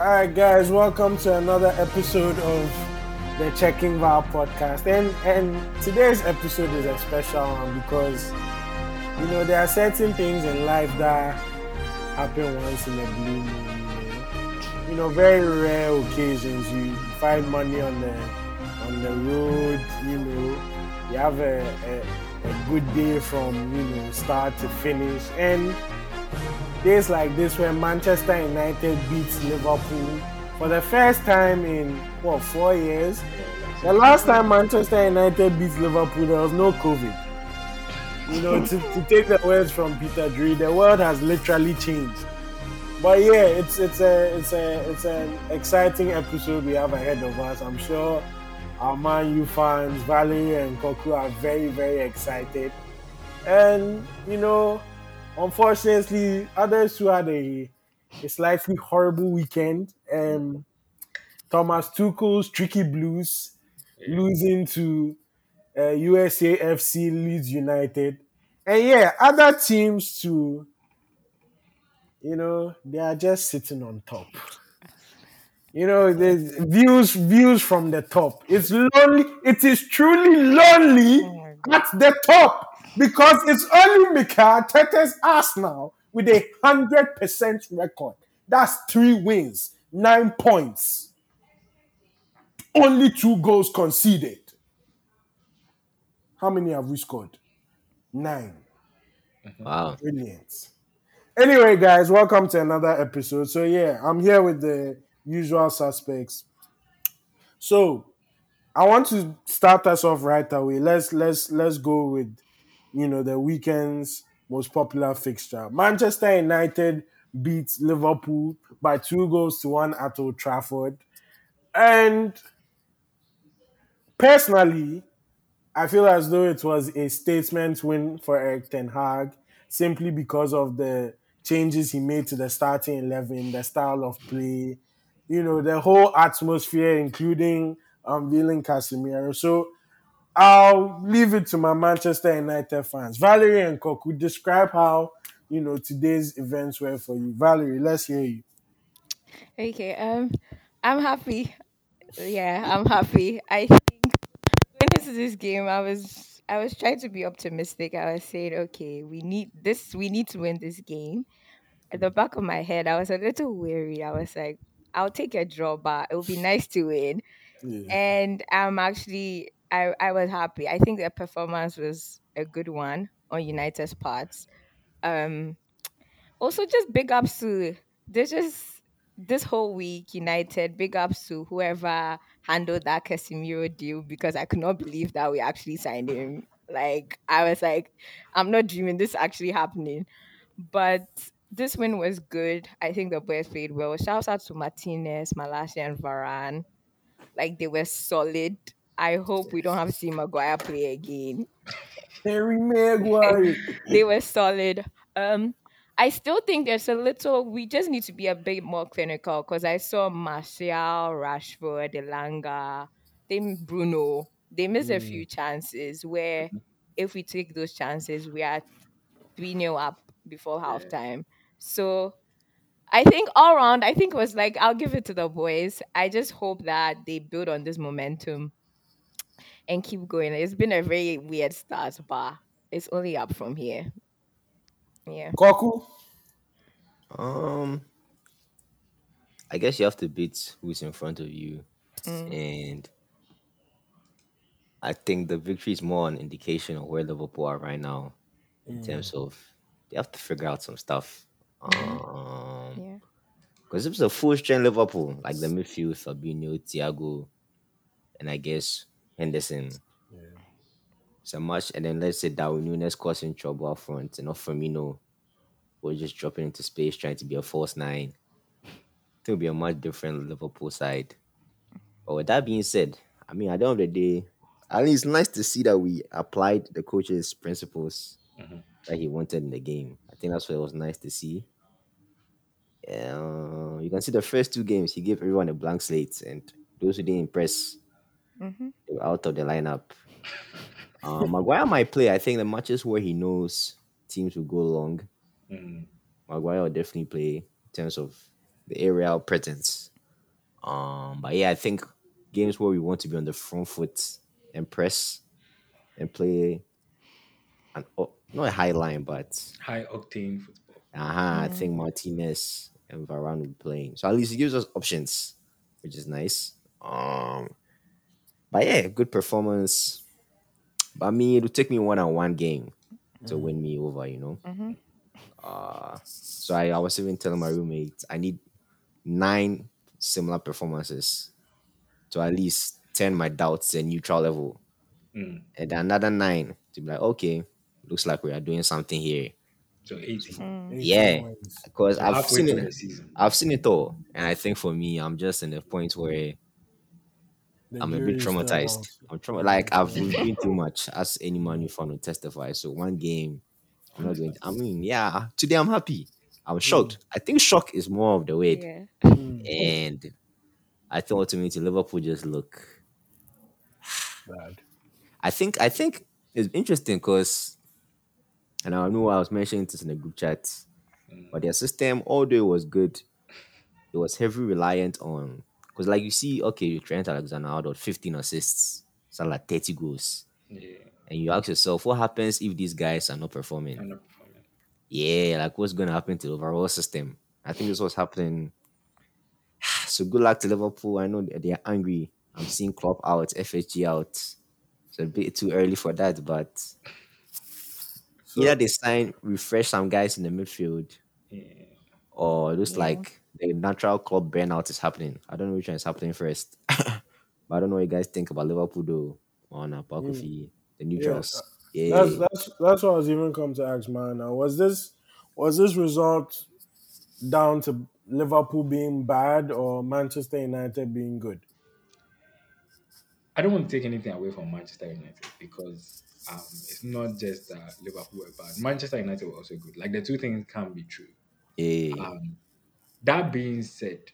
All right, guys, welcome to another episode of the Checking VAR podcast. And and today's episode is a special one because you know there are certain things in life that happen once in a blue moon. You know, you know very rare occasions you find money on the on the road. You know, you have a, a, a good day from you know start to finish and days like this when Manchester United beats Liverpool for the first time in what four years. The last time Manchester United beats Liverpool, there was no COVID. You know, to, to take the words from Peter Drury, the world has literally changed. But yeah, it's it's a it's a it's an exciting episode we have ahead of us. I'm sure our Man U fans, Valerie and Koku, are very very excited. And you know, unfortunately, others who had a, a slightly horrible weekend. Um, Thomas Tuchel's Tricky Blues losing to uh, USAFC Leeds United. And yeah, other teams too, you know, they are just sitting on top. You know, there's views views from the top. It's lonely. It is truly lonely at the top because it's only Mikel Arteta's Arsenal with a hundred percent record. That's three wins, nine points, only two goals conceded. How many have we scored? Nine. Wow. Brilliant. Anyway, guys, welcome to another episode. So yeah, I'm here with the usual suspects. So I want to start us off right away. Let's let's let's go with you know the weekend's most popular fixture. Manchester United beat Liverpool by two goals to one at Old Trafford. And personally, I feel as though it was a statement win for Erik ten Hag simply because of the changes he made to the starting 11, the style of play, you know, the whole atmosphere, including um, unveiling Casemiro. So I'll leave it to my Manchester United fans. Valerie and Cook, Koku, describe how, you know, today's events were for you. Valerie, let's hear you. Okay, um, I'm happy. Yeah, I'm happy. I think going into this game, I was I was trying to be optimistic. I was saying, okay, we need this. We need to win this game. At the back of my head, I was a little worried. I was like, I'll take a draw, but it would be nice to win. Yeah. And I'm actually, I I was happy. I think the performance was a good one on United's parts. Um, also, just big ups to this just this whole week, United, big ups to whoever handled that Casemiro deal because I could not believe that we actually signed him. Like I was like, I'm not dreaming this actually happening. But this win was good. I think the boys played well. Shouts out to Martinez, Malacia, and Varane. Like they were solid. I hope we don't have to see Maguire play again Harry Maguire. they were solid. Um, I still think there's a little. We just need to be a bit more clinical because I saw Martial, Rashford, Elanga, then Bruno. They missed a few chances where, if we take those chances, we are three 0 up before halftime. So. I think all around, I think it was like I'll give it to the boys. I just hope that they build on this momentum and keep going. It's been a very weird start, but it's only up from here. Yeah. Koku. Um, I guess you have to beat who's in front of you, Mm. and I think the victory is more an indication of where Liverpool are right now in terms of they have to figure out some stuff. Um, Yeah. because it was a full strength Liverpool, like the midfield, Fabinho, Thiago, and I guess Henderson. So much, and then let's say Darwin Nunez causing trouble up front, and not Firmino was just dropping into space trying to be a false nine. It will be a much different Liverpool side. But with that being said, I mean, at the end of the day, at least it's nice to see that we applied the coach's principles that he wanted in the game. I think that's what it was nice to see. Uh, you can see the first two games, he gave everyone a blank slate, and those who didn't impress, Mhm. out of the lineup. Uh, Maguire might play. I think the matches where he knows teams will go long, Maguire will definitely play in terms of the aerial presence. Um, but yeah, I think games where we want to be on the front foot and press and play an oh, not a high line, but High octane football. Uh huh. I think Martinez and Varane will be playing. So at least it gives us options, which is nice. Um, but yeah, good performance. But me, it'll take me one on one game to win me over, you know. Uh, so I, I was even telling my roommate I need nine similar performances to at least turn my doubts to a neutral level, Mm. and another nine to be like, okay, looks like we are doing something here. So 18. Eighteen Yeah. Because I've seen it. I've seen it all, and I think for me, I'm just in the point where The I'm a bit traumatized. I'm trauma like I've been too much, as any man you found will testify. So one game, I'm not going. I mean, yeah, today I'm happy. I'm shocked. I think shock is more of the word, Yeah. and I think ultimately Liverpool just look. Bad. I think I think it's interesting because, and I know I was mentioning this in the group chat, but their system, although it was good, it was heavily reliant on because, like you see, okay, you Trent Alexander-Arnold 15 assists, so like 30 goals, Yeah. and you ask yourself, what happens if these guys are not performing? And the performance. Yeah, like what's going to happen to the overall system? I think this was happening. So good luck to Liverpool. I know they are angry. I'm seeing Klopp out, FSG out. It's a bit too early for that, but So, either they sign, refresh some guys in the midfield, Yeah. or it looks like the natural club burnout is happening. I don't know which one is happening first. but I don't know what you guys think about Liverpool though on Apocofi, the neutrals. Yeah, that's that's that's what I was even come to ask, man. Now, was this was this result down to Liverpool being bad or Manchester United being good? I don't want to take anything away from Manchester United because um, it's not just that Liverpool were bad. Manchester United were also good. Like the two things can be true. yeah, Um, that being said,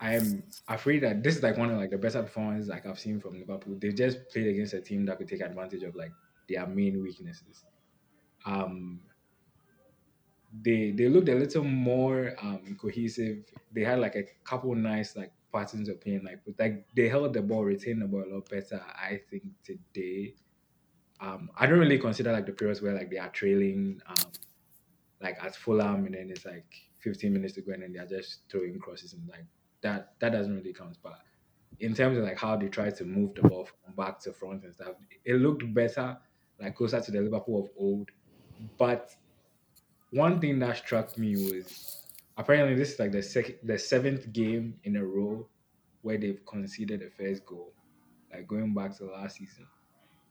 I am afraid that this is like one of like the best performances like I've seen from Liverpool. They just played against a team that could take advantage of like their main weaknesses. Um, they they looked a little more um cohesive. They had like a couple nice like patterns of playing like like they held the ball, retained the ball a lot better. I think today. Um, I don't really consider like the periods where like they are trailing um like at Fulham and then it's like 15 minutes to go and then they're just throwing crosses and like that that doesn't really count. But in terms of like how they try to move the ball from back to front and stuff, it looked better, like closer to the Liverpool of old. But one thing that struck me was apparently this is like the second the seventh game in a row where they've conceded the first goal, like going back to last season.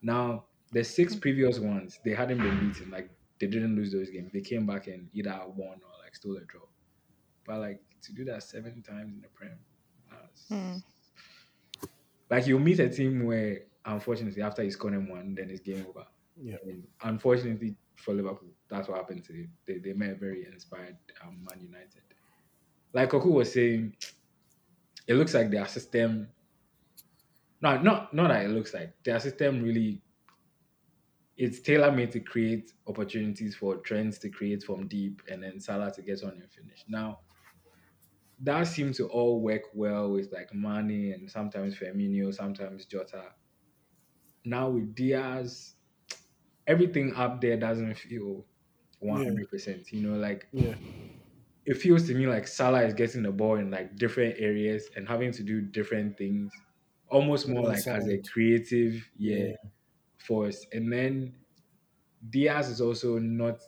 Now the six previous ones they hadn't been beaten, like they didn't lose those games. They came back and either won or like stole a draw. But like to do that seven times in the Prem, that's Hmm. like you meet a team where unfortunately after you score them one, then it's game over. Yeah. And unfortunately for Liverpool, that's what happened today. They, they met a very inspired um, Man United. Like Koku was saying, it looks like their system. No, not not that it looks like their system really. It's tailor made to create opportunities for Trent's to create from deep, and then Salah to get on and finish. Now, that seems to all work well with like Mane and sometimes Firmino, sometimes Jota. Now with Diaz, everything up there doesn't feel one hundred percent. You know, like Yeah. it feels to me like Salah is getting the ball in like different areas and having to do different things, almost more like as a creative yeah, Yeah. Force. And then Diaz is also not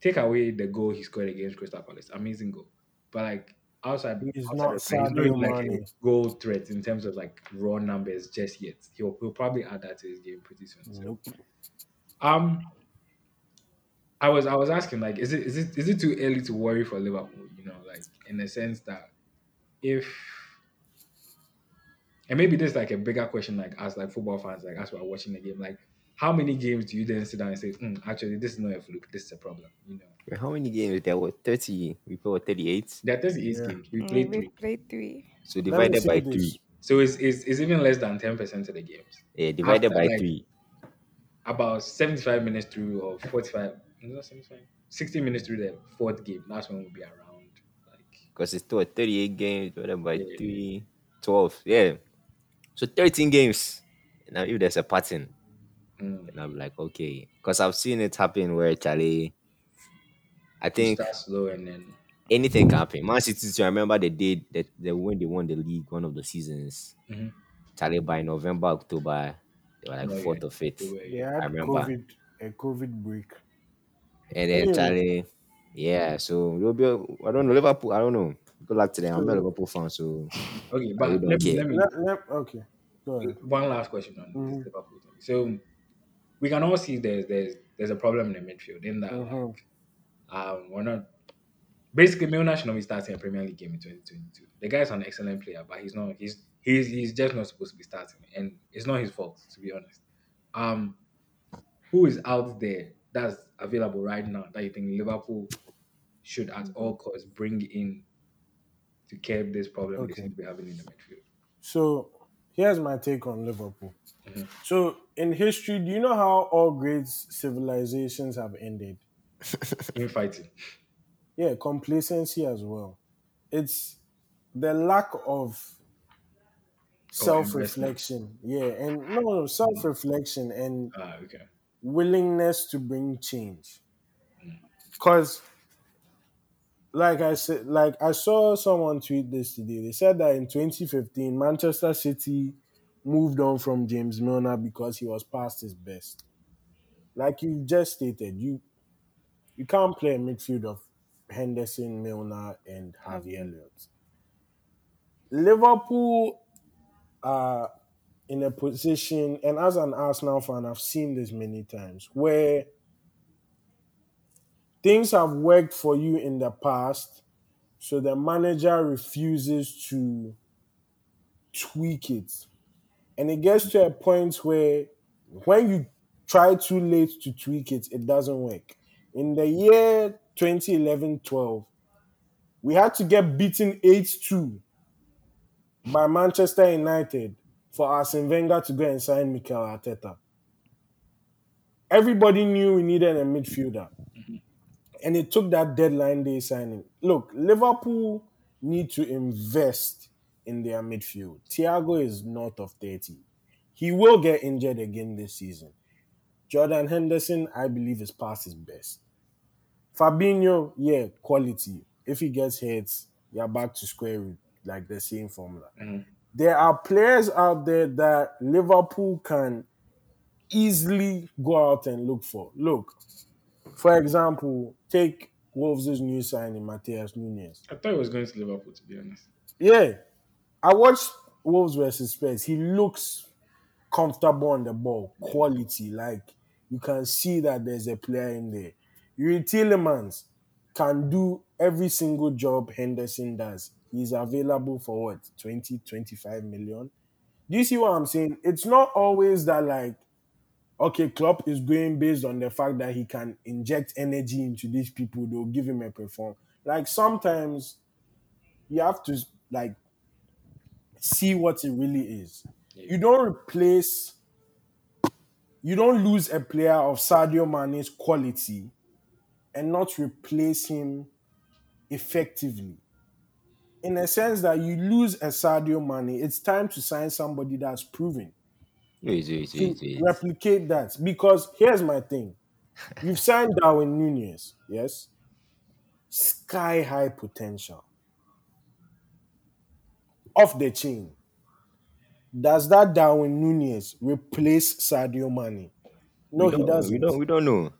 take away the goal he scored against Crystal Palace, amazing goal, but like outside, He's outside not that, he's not like a goal threat in terms of like raw numbers just yet. He'll, he'll probably add that to his game pretty soon. So, um, I was I was asking like, is it is it is it too early to worry for Liverpool? You know, like in the sense that if and maybe this is like a bigger question, like as like football fans, like as we're watching the game, like how many games do you then sit down and say, "Hmm, actually, this is not a fluke, this is a problem? You know, Wait, How many games there were? 30. We played 38. there are 38 Yeah. games. We Mm, played we three, played three. So divided see by this. three. so it's, it's it's even less than 10 percent of the games. Yeah, divided After, by like, three. About 75 minutes through or 45, no, not 75, 60 minutes through the fourth game. That's when we'll be around like because it's still 38 games, divided by Yeah. 3, 12. Yeah. So 13 games. Now, if there's a pattern, Mm. and I'm like, okay. Because I've seen it happen where Charlie, I think start slow and then anything can happen. Man City, too, I remember they did that they when they won the league one of the seasons. Mhm. Charlie by November, October, they were like No, yeah. fourth or fifth. they were- They yeah. I remember. COVID, a COVID break. And then Yeah. Charlie, yeah. So it'll be, I don't know Liverpool. I don't know. Good luck to them. I'm not a So- Liverpool fan, so Okay, but we let me, let me Let, let, okay, go ahead. one last question on Mhm. this Liverpool thing. So we can all see there's there's there's a problem in the midfield in that Mhm. like, um we're not basically Milner should not be starting a Premier League game in 2022. The guy's an excellent player, but he's not he's he's he's just not supposed to be starting, and it's not his fault to be honest. Um, who is out there that's available right now that you think Liverpool should at all costs bring in to curb this problem they Okay. seem to be having in the midfield? So here's my take on Liverpool. Mhm. So in history, do you know how all great civilizations have ended? Infighting. Yeah, complacency as well. It's the lack of self-reflection. Yeah, and no, no self-reflection and Ah, okay. willingness to bring change. Because, like I said, like I saw someone tweet this today. They said that in 2015, Manchester City moved on from James Milner because he was past his best. Like you just stated, you you can't play a midfield of Henderson, Milner, and Harvey mm-hmm. Elliott. Liverpool are in a position, and as an Arsenal fan, I've seen this many times, where things have worked for you in the past, so the manager refuses to tweak it. And it gets to a point where when you try too late to tweak it, it doesn't work. In the year 2011 12, we had to get beaten 8 2 by Manchester United for Arsene Wenger to go and sign Mikel Arteta. Everybody knew we needed a midfielder. And it took that deadline day signing. Look, Liverpool need to invest in their midfield. Thiago is north of 30. He will get injured again this season. Jordan Henderson, I believe, is past his best. Fabinho, yeah, quality. If he gets hits, you're back to square root, like the same formula. Mhm. There are players out there that Liverpool can easily go out and look for. Look, for example, take Wolves' new signing, Matheus Nunes. I thought he was going to Liverpool, to be honest. Yeah, I watched Wolves versus Spurs. He looks comfortable on the ball, quality. Like you can see that there's a player in there. Youri Tielemans can do every single job Henderson does. He's available for what 20, 25 million. Do you see what I'm saying? It's not always that like okay, Klopp is going based on the fact that he can inject energy into these people. They'll give him a perform. Like sometimes you have to like see what it really is. You don't replace, you don't lose a player of Sadio Mane's quality and not replace him effectively. In a sense that you lose a Sadio Mane, it's time to sign somebody that's proven To wait, wait. replicate that. Because here's my thing. You've signed Darwin Nunez, yes? Sky high potential. Off the chain. Does that Darwin Nunez replace Sadio Mane? No, he doesn't. We don't. We don't know.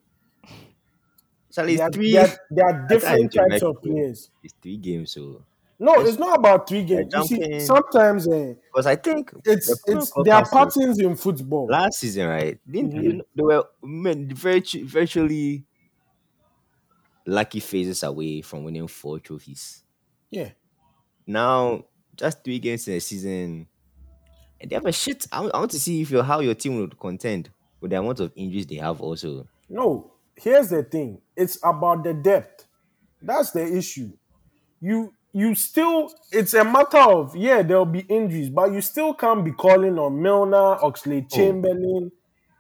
Charlie, There are, three. there are- there are different types of players. It's three games, so No, it's not about three games. You see, sometimes eh, because I think it's it's there are patterns in football. last season, right? Didn't Mhm. you they were men, virtu- virtually lucky phases away from winning four trophies. Yeah. Now, just three games in a season, and they have a shit. I want, I want to see if your how your team would contend with the amount of injuries they have. Also, No, here's the thing. It's about the depth. That's the issue. You you still it's a matter of yeah, there'll be injuries, but you still can't be calling on Milner, Oxlade-Chamberlain.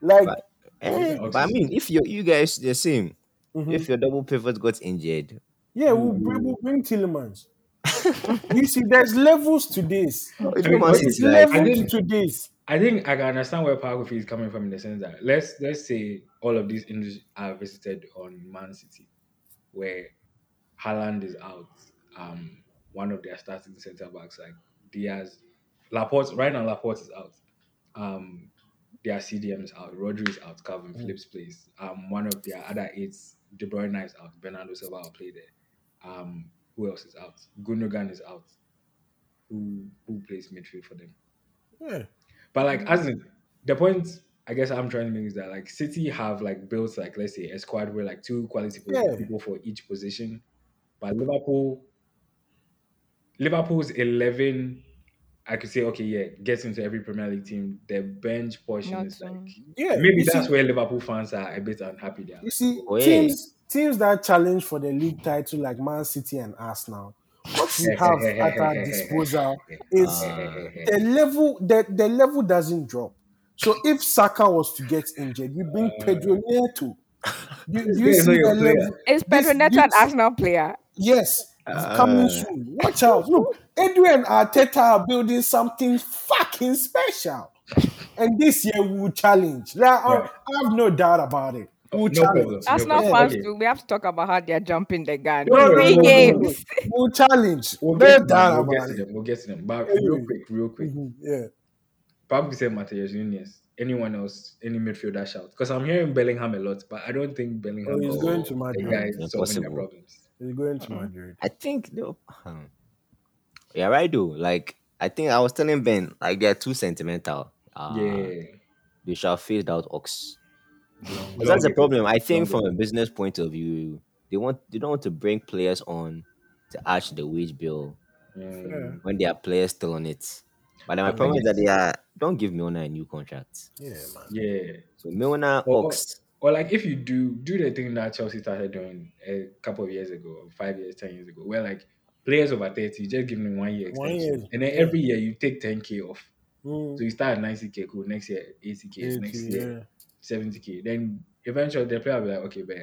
Like But- eh, but I mean, if you you guys the same, Mhm. if your double pivot got injured, yeah, we'll, bring- we'll bring Tielemans. you see, there's levels to this. If I mean, Man what City, It's like, I levels think- to this. I think I can understand where Paragraphy is coming from in the sense that let's let's say all of these injuries are visited on Man City, where Haaland is out, um, one of their starting centre backs like Dias, Laporte. Right now, Laporte is out. Um, their CDM is out. Rodri is out. Kalvin Phillips plays. Um, one of their other eights, De Bruyne is out. Bernardo Silva will play there. Um, who else is out? Gundogan is out. Who who plays midfield for them? Yeah. But like as in the point I guess I'm trying to make is that like City have like built like let's say a squad where like two quality Yeah. people for each position. But Liverpool Liverpool's eleven I could say okay yeah gets into every Premier League team. The bench portion Not is like. Yeah. maybe that's see, where Liverpool fans are a bit unhappy there. you see teams teams that challenge for the league title like Man City and Arsenal. What we have at our disposal ah. is the level the, the level doesn't drop. So if Saka was to get injured, we bring ah. Pedro Neto. You, you is see not your the level. Is Pedro This- Neto an Arsenal player? Yes, it's Ah. coming soon. Watch out. Look, Edu and Arteta are building something fucking special. And this year we will challenge. Like, I- I have no doubt about it. We'll No challenge. problem. Arsenal Yeah, fans, okay. do we have to talk about how they're jumping the gun. No, no, Three no, no, no, games. We'll challenge. We'll no get, to doubt them, we'll get about to it. them. We'll get to them. But Anyway. real quick, real quick. Mhm, Yeah. Probably say Matheus Nunes. Anyone else, any midfielder shout? Because I'm hearing Bellingham a lot, but I don't think Bellingham Oh, he's going to the Madrid. guy is solving their Impossible. problems. He's going to Madrid. I think no. huh. Yeah, right. Though, like I think I was telling Ben, like they're too sentimental. Uh, yeah. they shall phase out Ox. Long- But that's the problem. I think from a business point of view, they want they don't want to bring players on to arch the wage bill Mm, when there are players still on it. But then my I problem is that they are don't give Milner a new contract. Yeah, man. yeah. So Milner, Or- Ox, Or like if you do do the thing that Chelsea started doing a couple of years ago, five years, ten years ago, where like players over 30, just give them one year One extension. year, And then every year you take 10k off. Mm, So you start at 90k, cool. Next year, 80k, next 80, year, yeah. 70k. Then eventually the player will be like, okay, but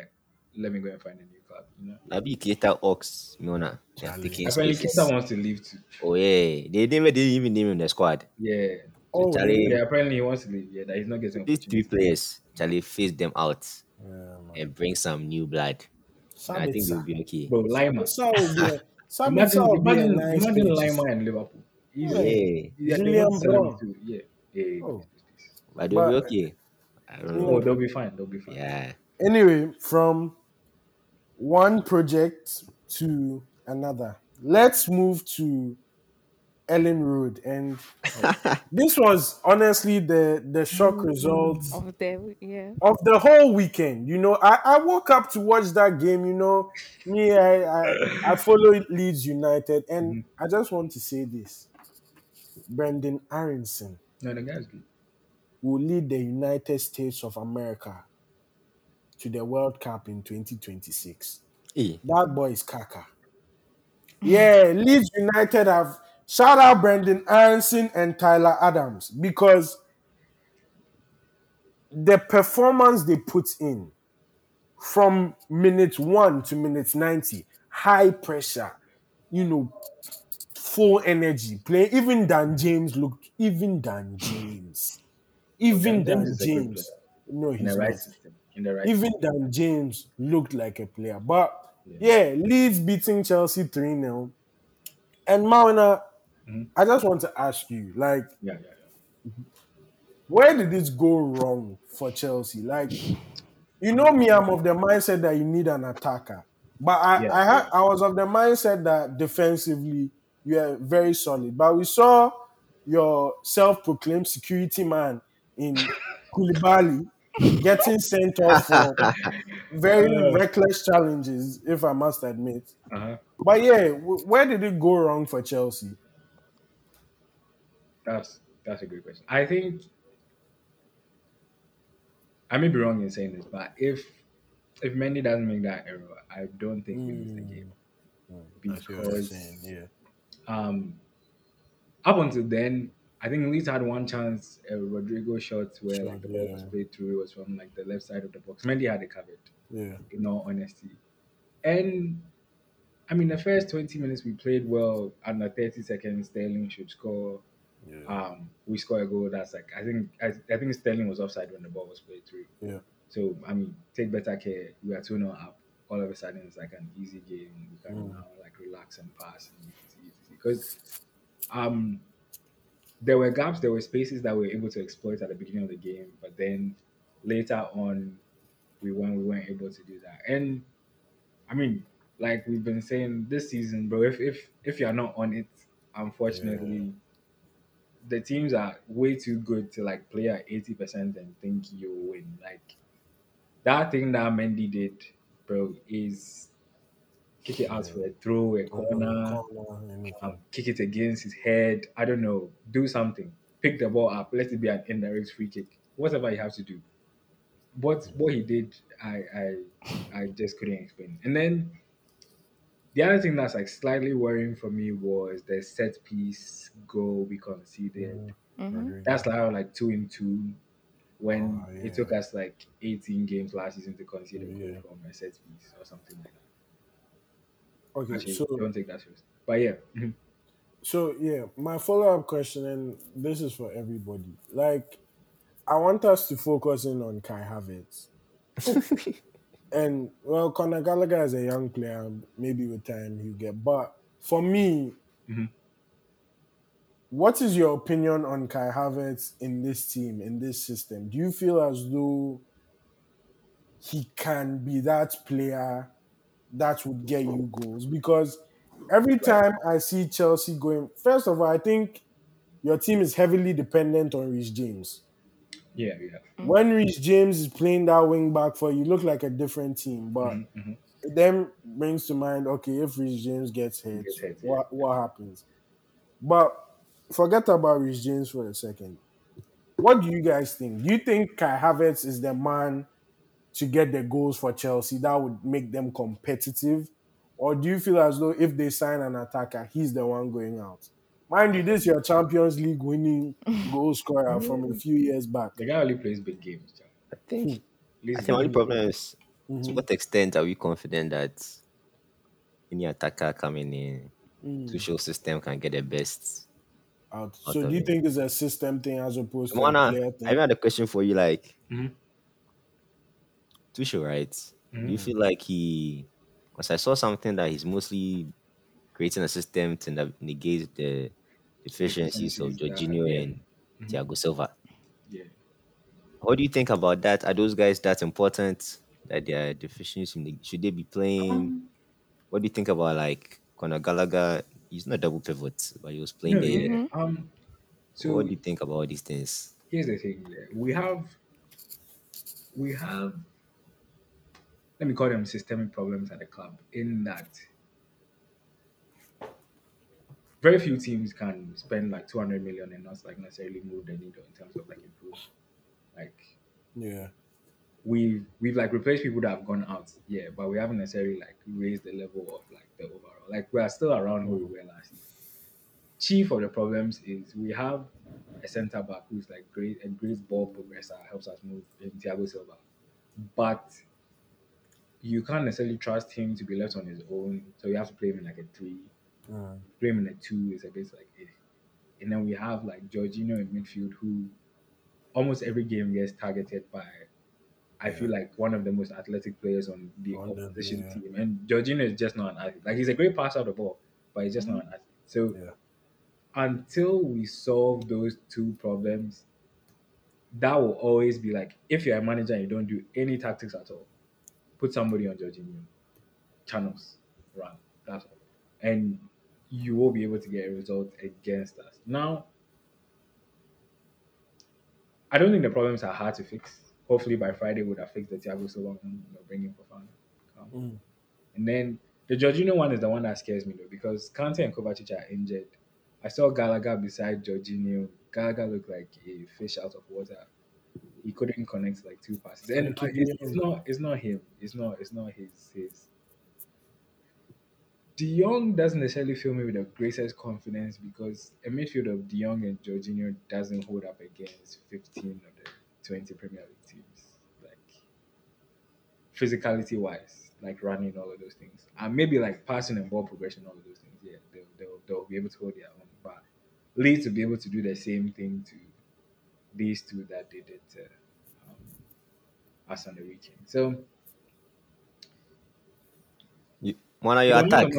let me go and find a new club. You know? Naby Keita, Ox, Milner. They're Charlie. taking Apparently. Keita wants to leave too. Oh yeah, they didn't, they didn't even name him in the squad. Yeah. Oh, Charlie, Yeah, apparently he wants to leave. Yeah, that he's not getting these three players, Charlie, phase them out yeah, and bring some new blood. And I think they'll be okay. Bro, Lima. Sabitzer will be a- Sabitzer Imagine, will be a imagine, nice imagine. Lima and Liverpool. He's, Yeah. Yeah, yeah, they Julian want to sell him Brown. Yeah. yeah. Oh. but they'll be okay. I don't Oh, know. they'll be fine. They'll be fine. Yeah. Anyway, from one project to another, let's move to Elland Road, and this was honestly the the shock mm-hmm. result Of the yeah. of the whole weekend. You know, I, I woke up to watch that game. You know, me, I I, I follow Leeds United, and mm-hmm. I just want to say this: Brenden Aaronson No, the guy's good. will lead the United States of America to the World Cup in 2026. Hey, eh. That boy is Kaka. Yeah, Leeds United have shout out Brenden Aaronson and Tyler Adams because the performance they put in from minute one to minute 90, high pressure, you know, full energy, play. Even Dan James looked, even Dan James, even Dan Dan James is a good James. No, In he's the right not system. In the right even system. Dan James looked like a player. But yeah, Leeds beating Chelsea 3 0. And Mauna, Mhm. I just want to ask you, like, Yeah, yeah, yeah. where did this go wrong for Chelsea? Like, you know me, I'm of the mindset that you need an attacker. But I, I, had. I was of the mindset that defensively you are very solid. But we saw your self-proclaimed security man in Koulibaly getting sent off for very Uh. reckless challenges, if I must admit. Uh-huh. But yeah, w- where did it go wrong for Chelsea? That's that's a good question. I think I may be wrong in saying this, but if if Mendy doesn't make that error, I don't think we lose the game because yeah. um up until then, I think Leeds had one chance. A Rodrigo shot where like the ball was played through. It was from like the left side of the box. Mendy had it covered. Yeah. in all honesty. And I mean, the first 20 minutes we played well. Under 30 seconds, Sterling should score. Yeah. Um, we score a goal. That's like I think I, I think Sterling was offside when the ball was played through. Yeah. So I mean, take better care. We are two 0 up. All of a sudden, it's like an easy game. We can Mm. now like relax and pass and because um there were gaps, there were spaces that we were able to exploit at the beginning of the game, but then later on, we weren't we weren't able to do that. And I mean, like we've been saying this season, bro, if if if you're not on it, unfortunately, the teams are way too good to like play at eighty percent and think you win. Like that thing that Mendy did, bro, is kick it out for a throw, a corner, um, kick it against his head. I don't know. Do something. Pick the ball up. Let it be an indirect free kick. Whatever you have to do. What what he did, I I I just couldn't explain. And then the other thing that's like slightly worrying for me was the set piece goal we conceded. Mm, Mhm. agree. That's like like two in two. When Oh, it took us like 18 games last season to concede a goal Yeah. from a set piece or something like that. Okay, Actually, so don't take that seriously. But yeah. So yeah, my follow up question, and this is for everybody. Like, I want us to focus in on Kai Havertz. and well, Conor Gallagher is a young player. Maybe with time he'll get. But for me, Mhm. what is your opinion on Kai Havertz in this team, in this system? Do you feel as though he can be that player that would get you goals? Because every time I see Chelsea going, first of all, I think your team is heavily dependent on Reece James. Yeah, yeah. When Reece James is playing that wing back for you, look like a different team. But Mhm, mhm. it then brings to mind, okay, if Reece James gets hit, Gets hit, yeah. what what happens? But forget about Reece James for a second. What do you guys think? Do you think Kai Havertz is the man to get the goals for Chelsea that would make them competitive? Or do you feel as though if they sign an attacker, he's the one going out? Mind you, this is your Champions League winning goal scorer from a few years back. The guy only plays big games. Jack. I think At I think the only problem is to Mhm. what extent are we confident that any attacker coming in Mm. to show system can get the best? Out. Out So do you it. think it's a system thing as opposed to a Mona, player I thing? even had a question for you. Like, Mhm. Tuchel, right? Do you Mhm. feel like he? Because I saw something that he's mostly creating a system to na- negate the deficiencies of Jorginho and Mhm. Thiago Silva. Yeah. What do you think about that? Are those guys that important? That they are deficiencies? Should they be playing? Um, what do you think about like Conor Gallagher? He's not double pivot, but he was playing no, there. yeah. Um. So what do you think about all these things? here's the thing. Yeah. We have, we have. Let me call them systemic problems at the club. In that, very few teams can spend like 200 million and not like necessarily move the needle in terms of like improve. Like Yeah. we've we've like replaced people that have gone out, yeah, but we haven't necessarily like raised the level of like the overall. Like we are still around where we were last year. Chief of the problems is we have a centre back who's like great a great ball progressor, helps us move in Thiago Silva. But you can't necessarily trust him to be left on his own. So you have to play him in like a three. Mm. Play him in a two is a bit like eh. And then we have like Jorginho in midfield who almost every game gets targeted by I feel like one of the most athletic players on the On opposition yeah. team. And Jorginho is just not an athlete. Like he's a great passer of the ball, but he's just not an athlete. So Yeah. until we solve those two problems, that will always be like if you're a manager and you don't do any tactics at all, put somebody on Jorginho, channels, run. That's all. And you will be able to get a result against us. Now, I don't think the problems are hard to fix. Hopefully by Friday we'll have fixed the Thiago Silva one, you know, bringing Fofana. Um, Mm. and then the Jorginho one is the one that scares me though, because Kante and Kovacic are injured. I saw Gallagher beside Jorginho. Gallagher looked like a fish out of water. He couldn't connect like two passes, and it's, it's not it's not him. It's not it's not his his. De Jong doesn't necessarily fill me with the greatest confidence because a midfield of De Jong and Jorginho doesn't hold up against 15 of the 20 Premier League teams. Like physicality wise, like running all of those things, and maybe like passing and ball progression, all of those things. Yeah, they'll they'll, they'll be able to hold their own, but Leeds to be able to do the same thing to these two that they did to um, us on the weekend. So You, one of your the attack,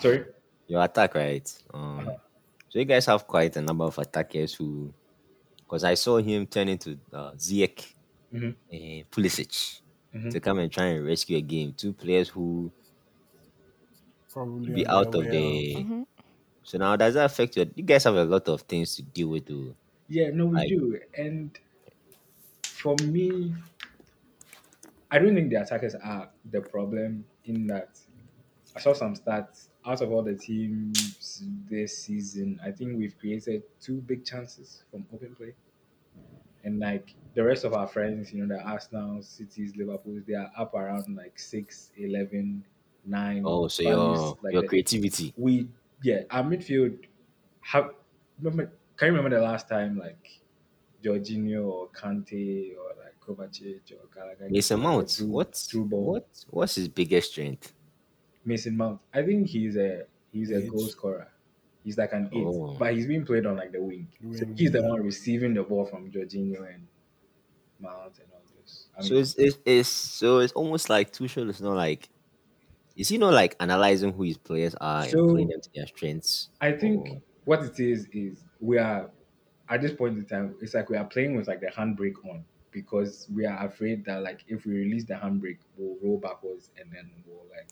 sorry. your attack, right? Um, Uh-huh. so you guys have quite a number of attackers who, because I saw him turn into uh, Ziyech Mhm. and Pulisic Mhm. to come and try and rescue a game. Two players who Probably be out their of way the. Mhm. So now does that affect you? You guys have a lot of things to deal with. To Yeah, no, we Like- do. And for me, I don't think the attackers are the problem in that I saw some stats out of all the teams this season. I think we've created two big chances from open play. And like the rest of our friends, you know, the Arsenal, Cities, Liverpool, they are up around like 6, 11, 9. oh, so values, your like your the- creativity. we yeah our midfield have remember can you remember the last time like Jorginho or Kante or like Kovacic or Gallagher Mason Mount. What through what what's his biggest strength? Mason Mount I think he's a he's a Eight. goal scorer he's like an eight Oh. but he's being played on like the wing so he's the yeah. one receiving the ball from Jorginho and Mount and all this I So it's, it's it's so it's almost like Tuchel is not like is he not like analyzing who his players are So- and playing them to their strengths? I think Oh. what it is is we are at this point in time, it's like we are playing with like the handbrake on because we are afraid that like if we release the handbrake, we'll roll backwards and then we'll like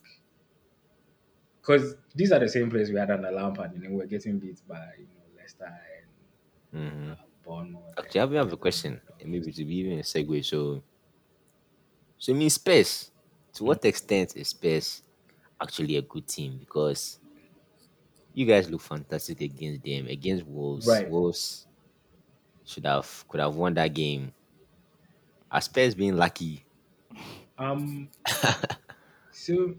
because these are the same players we had under Lampard and then we're getting beat by you know Leicester and Mhm. uh, Bournemouth. Actually, I have a question, and maybe to be even a segue. So, so I mean, Spurs. To what extent is Spurs actually a good team? Because you guys look fantastic against them, against Wolves. Right. Wolves should have could have won that game. Are Spurs being lucky? Um, so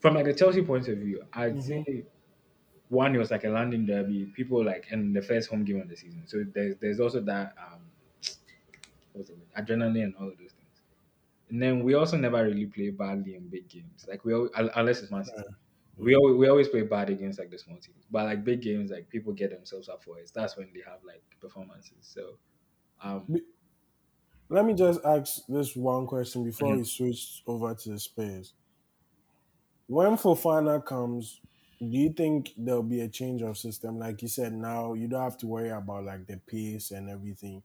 from like a Chelsea point of view, I'd Mhm. say one it was like a London derby. People like and the first home game of the season. So there's there's also that um, what's it adrenaline and all of those things. And then we also never really play badly in big games. Like we al- un- unless it's Man City. We always, we always play bad against like the small teams, but like big games, like people get themselves up for it. That's when they have like performances. So, um, Let me just ask this one question before Mhm. we switch over to the Spurs. When Fofana comes, do you think there'll be a change of system? Like you said, now you don't have to worry about like the pace and everything.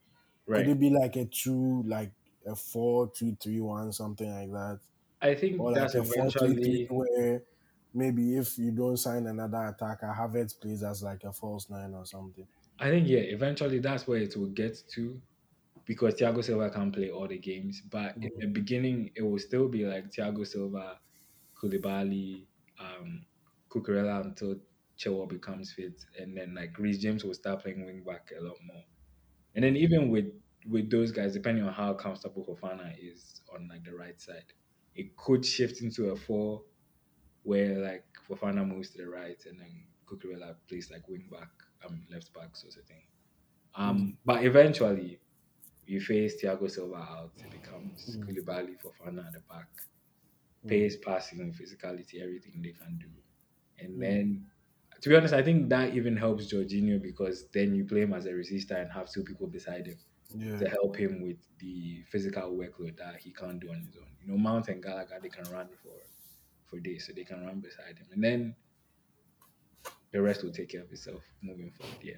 right. Could it be like a two, like a four, two, three, one, something like that, I think or like that's a four, three, three, eventually. where maybe if you don't sign another attacker, Havertz plays as like a false nine or something. I think yeah, eventually that's where it will get to, because Thiago Silva can't play all the games. But in mm. the beginning, it will still be like Thiago Silva, Koulibaly, um, Cucurella until Chilwell becomes fit, and then like Reece James will start playing wing back a lot more. And then even with with those guys, depending on how comfortable Fofana is on like the right side, it could shift into a four where like Fofana moves to the right and then Cucurella plays like wing back, um, left back sort of thing. Um, but eventually, you face Thiago Silva out, it becomes Mm. Koulibaly, Fofana at the back, pace, passing, and physicality, everything they can do. And Mm. then, to be honest, I think that even helps Jorginho because then you play him as a regista and have two people beside him Yeah. to help him with the physical workload that he can't do on his own. You know, Mount and Gallagher they can run for for days, so they can run beside him, and then the rest will take care of itself moving forward. Yeah.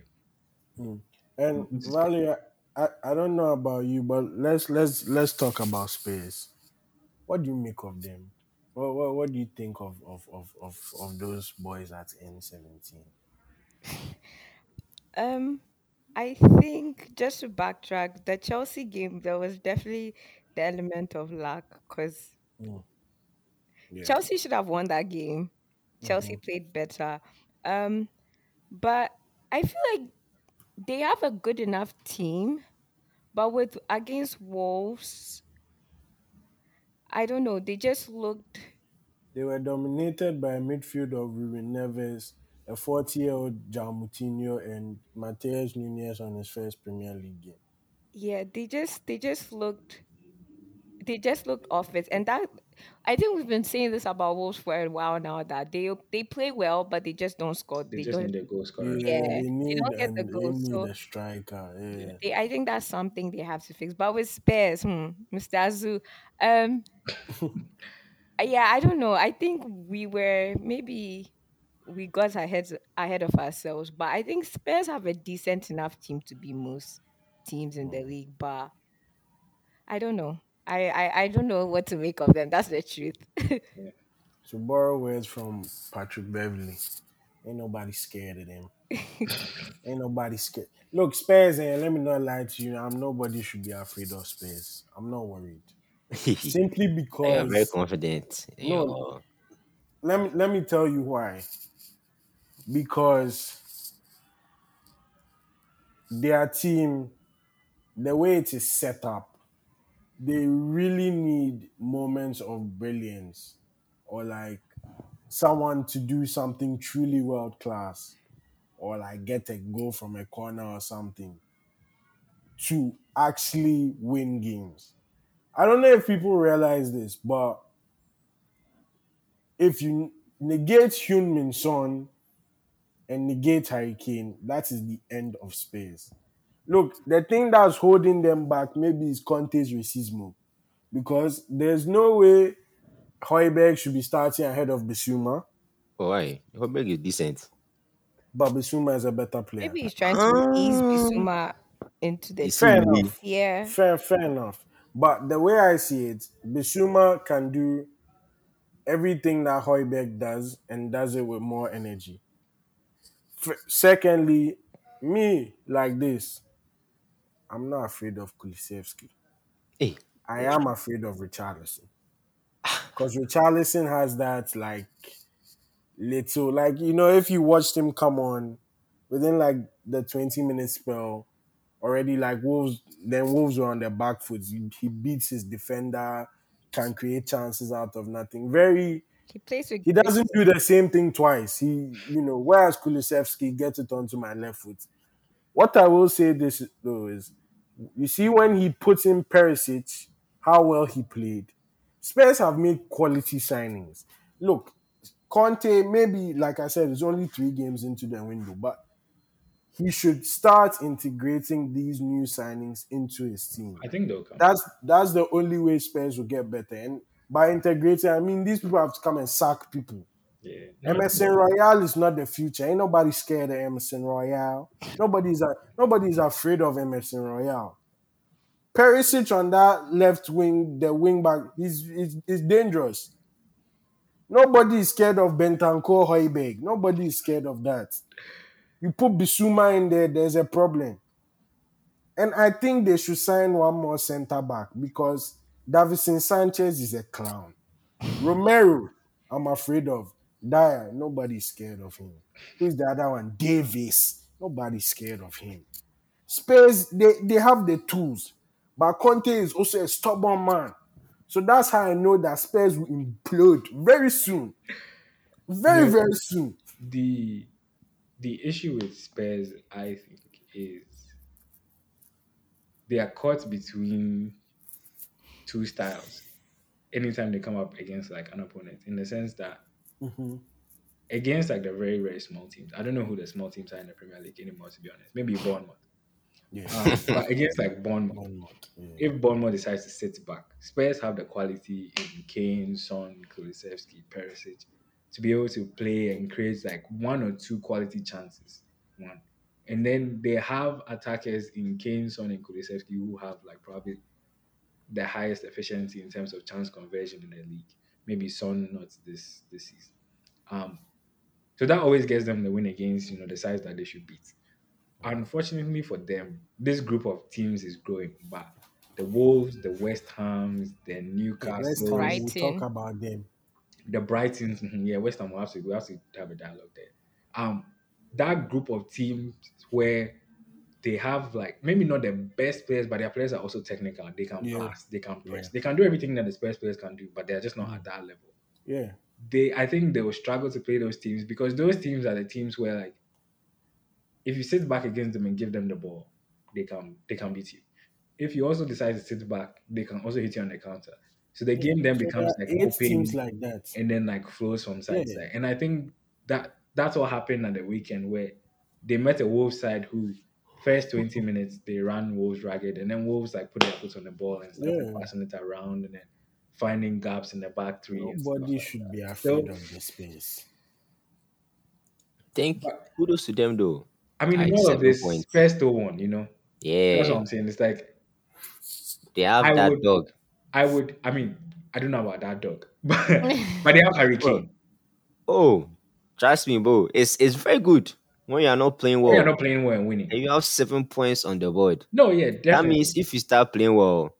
And Mhm. Valerie, I, I don't know about you, but let's let's let's talk about Spurs. What do you make of them? What what, what do you think of of, of, of of those boys at N seventeen? Um, I think just to backtrack, the Chelsea game, there was definitely the element of luck because Yeah. Chelsea should have won that game. Chelsea played better. Um, but I feel like they have a good enough team, but with against Wolves, I don't know. They just looked. They were dominated by a midfield of Ruben Neves, a 40 year old João Moutinho, and Matheus Nunes on his first Premier League game. Yeah, they just they just looked they just looked off it, and that I think we've been saying this about Wolves for a while now that they they play well, but they just don't score. They They just don't. need a goal scorer. Yeah, Yeah, they they don't get the and they goals. So a striker. Yeah. they, I think that's something they have to fix. But with Spurs, hmm, Mr. Azu, um, yeah, I don't know. I think we were maybe we got ahead ahead of ourselves, but I think Spurs have a decent enough team to be most teams in the league. But I don't know. I, I, I don't know what to make of them. That's the truth. To borrow words from Patrick Beverley, ain't nobody scared of them. ain't nobody scared. Look, Spurs, and let me not lie to you. I'm nobody should be afraid of Spurs. I'm not worried. Simply You're very confident. in No. your- let me let me tell you why. Because their team, the way it is set up, they really need moments of brilliance or like someone to do something truly world class or like get a goal from a corner or something to actually win games. I don't know if people realize this, but if you negate Heung Min Son and negate Hurricane, that is the end of Spurs. Look, the thing that's holding them back maybe is Conte's racism. Because there's no way Højbjerg should be starting ahead of Bissouma, Oh, why? Højbjerg is decent. but Bissouma is a better player. Maybe he's trying to ease Um, Bissouma into the He's team. Fair enough. Yeah. Fair, fair enough. But the way I see it, Bissouma can do everything that Højbjerg does and does it with more energy. F- secondly, me like this, I'm not afraid of Kulusevski. Hey, I am afraid of Richarlison. Because Richarlison has that like little like you know, if you watched him come on within like the 20 minute spell, already like Wolves then Wolves were on their back foot. He, he beats his defender, can create chances out of nothing. Very He plays with he doesn't do the same thing twice. He, you know, whereas Kulusevski gets it onto my left foot. What I will say this though is, you see when he puts in Perisic, how well he played. Spurs have made quality signings. Look, Conte, maybe like I said, it's only three games into the window, but he should start integrating these new signings into his team. I think they'll come. That's that's the only way Spurs will get better. And by integrating, I mean these people have to come and sack people. Yeah. Emerson Royal is not the future. Ain't nobody scared of Emerson Royal. Nobody's a, nobody's afraid of Emerson Royal. Perisic on that left wing, the wing back, is is is dangerous. Nobody is scared of Bentancur Højbjerg. Nobody is scared of that. You put Bissouma in there, there's a problem. And I think they should sign one more centre back because Davinson Sanchez is a clown. Romero, I'm afraid of. Dier, nobody's scared of him. Who's the other one? Davies. Nobody's scared of him. Spurs, they, they have the tools. But Conte is also a stubborn man. So that's how I know that Spurs will implode very soon. Very, Yeah. very soon. the the issue with Spurs, I think, is they are caught between two styles. Anytime they come up against like an opponent, in the sense that Mhm. against like the very very small teams, I don't know who the small teams are in the Premier League anymore. To be honest, maybe Bournemouth. Yeah. Um, but against like Bournemouth, Bournemouth, yeah. if Bournemouth decides to sit back, Spurs have the quality in Kane, Son, Kulusevski, Perisic to be able to play and create like one or two quality chances. One. And then they have attackers in Kane, Son, and Kulusevski who have like probably the highest efficiency in terms of chance conversion in the league. Maybe Son not this this season. Um, so that always gets them the win against you know the sides that they should beat. Unfortunately for them, this group of teams is growing, but the Wolves, the West Hams, the Next Newcastle, time Right. we'll talk about them. the Brightons, mhm, yeah, West Ham will have to we have to have a dialogue there. Um, that group of teams where they have like maybe not the best players, but their players are also technical. They can Yeah. pass, they can press, Yeah. they can do everything that the best players can do, but they're just not at that level. Yeah. They, I think, they will struggle to play those teams because those teams are the teams where like, if you sit back against them and give them the ball, they can they can beat you. if you also decide to sit back, they can also hit you on the counter. So the game then becomes like open teams like that. and then like flows from side to side. And I think that that's what happened at the weekend where they met a Wolves side who first 20 minutes they ran Wolves ragged and then Wolves like put their foot on the ball and started Yeah. passing it around and then finding gaps in the back three. Nobody should that. be So- afraid of the space. Thank you. kudos to them though. I mean, Like all of this, points. first still won, you know. Yeah, that's what I'm saying. It's like they have I that would- dog. I would. I mean, I don't know about that dog, but but they have Hurricane. Oh, trust me, bro. It's it's very good when you are not playing well We are not playing well and winning. and you have seven points on the board. No, yeah, definitely. That means if you start playing well,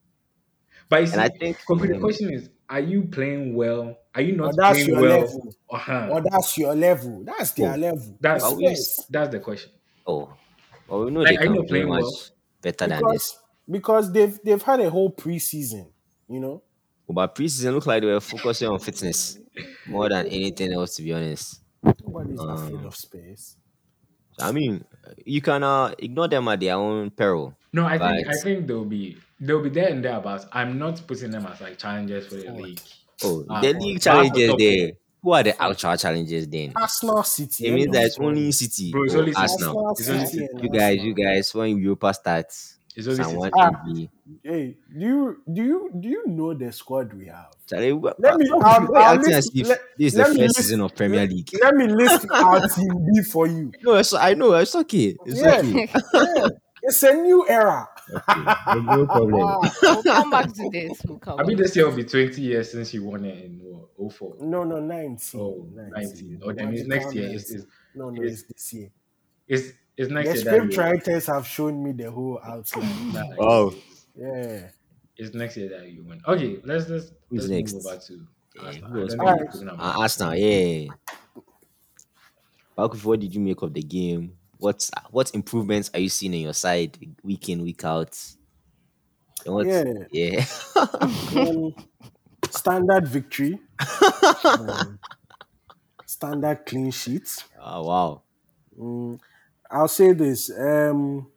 But see, and I think the mm, question is: Are you playing well? Are you not that's playing your well? level. Uh-huh. Or that's your level. That's their Oh, level. That's It's that's the question. oh, well, we know Like, they are can play playing much well? better than because this. because they've they've had a whole preseason, you know. But preseason looked like they were focusing on fitness more than anything else, to be honest. Nobody's afraid Um, of space. I mean, you can uh, ignore them at their own peril. No, I think I think they'll be they'll be there and thereabouts. I'm not putting them as like challenges for the league. Oh, Ah, the oh, league challenges the there. Who are the actual challenges then? Arsenal City. It end means that it's only City Bro, it's or only City. Arsenal. Arsenal, It's only City, and You guys, you guys, when Europa starts, It's only someone City. Ah. will be. Hey, do you do you do you know the squad we have? Charlie, wh- Let me- I'll- I'll acting as list- if this is the first list- season of Premier League. Let me list our team B for you. No, it's, I know it's okay. It's Yeah. okay. Yeah, it's a new era. Okay. No problem. Ah, we'll come back to this. We'll come I mean, this year will be 20 years since you won it in what, 04. no, no, 19. Oh, 19. Oh, that means next year is, 19. is, No, no, is- it's this year. It's, is next The year. script that you, writers have shown me the whole outline. Nah, Wow. yeah. It's next year that you win. Okay, let's let's, Who's let's next? move over to Arsenal. who else? I don't Alright. think we're talking about- Uh, Arsenal, yeah. Balkuf, what did you make of the game? What what improvements are you seeing in your side week in week out? Yeah. yeah. Um, standard victory. Um, standard clean sheets. oh wow. Mm, I'll say this. Um,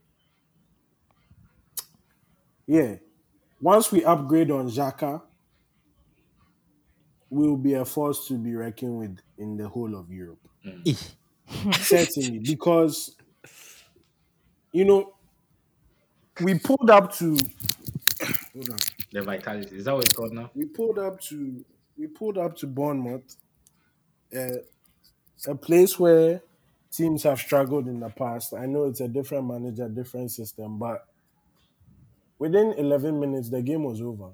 yeah, once we upgrade on Xhaka, we'll be a force to be reckoned with in the whole of Europe. Eh, Certainly, because you know we pulled up to. Hold on. the vitality. Is that what it's called now? We pulled up to. We pulled up to Bournemouth, uh, a place where teams have struggled in the past. I know it's a different manager, different system, but within 11 minutes, the game was over.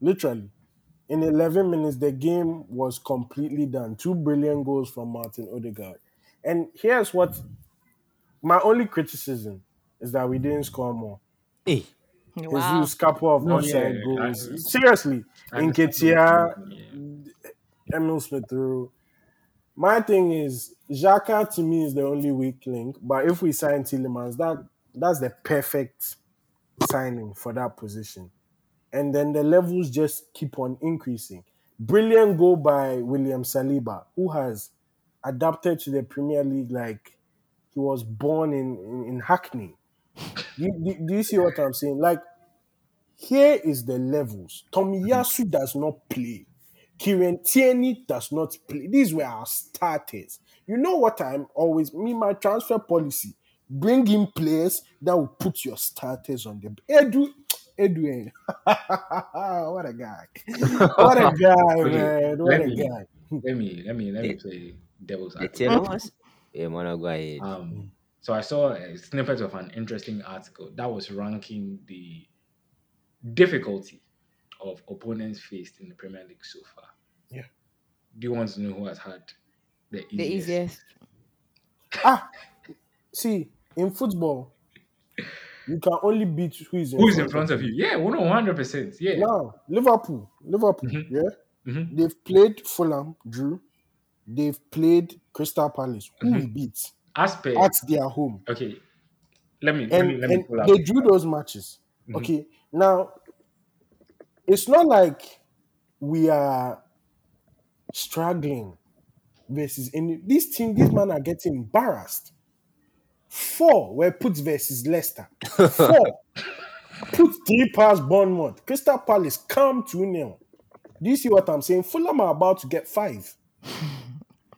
Literally. In 11 minutes, the game was completely done. Two brilliant goals from Martin Odegaard. And here's what my only criticism is that we didn't score more. eh. Wow. Jesus, couple of No, offside yeah, goals. I- Seriously, I in understand Ketia, what you're saying, Emile Smith Rowe. My thing is, Xhaka to me is the only weak link. But if we sign Tielemans, that that's the perfect signing for that position. And then the levels just keep on increasing. Brilliant goal by William Saliba, who has adapted to the Premier League like he was born in, in, in Hackney. Do, do, do you see what I'm saying? Like, here is the levels. Tomiyasu does not play. Kieran Tierney does not play. These were our starters. You know what I'm always me my transfer policy. Bring in players that will put your starters on the Edu Edu. eh. what a guy. What a guy, man. What let a me- guy. Let me let me let me play devil's The advocate. Yeah, man, go ahead. Um, so I saw a snippet of an interesting article that was ranking the difficulty of opponents faced in the Premier League so far. Yeah. Do you want to know who has had the easiest? The easiest. Ah, see, in football, you can only beat who is in Who's front in front of you? Yeah, one hundred percent. Yeah. Now, Liverpool, Liverpool, Mhm. yeah, Mhm. they've played Fulham, Drew. They've played Crystal Palace, who Mhm. we beat Asper. at their home, okay, let me let me let me and pull out. they drew those matches. Mhm. Okay, now it's not like we are struggling versus any. This team, these men are getting embarrassed. Four were put versus Leicester. Four. put three past Bournemouth. Crystal Palace come 2 0. Do you see what I'm saying? Fulham are about to get five.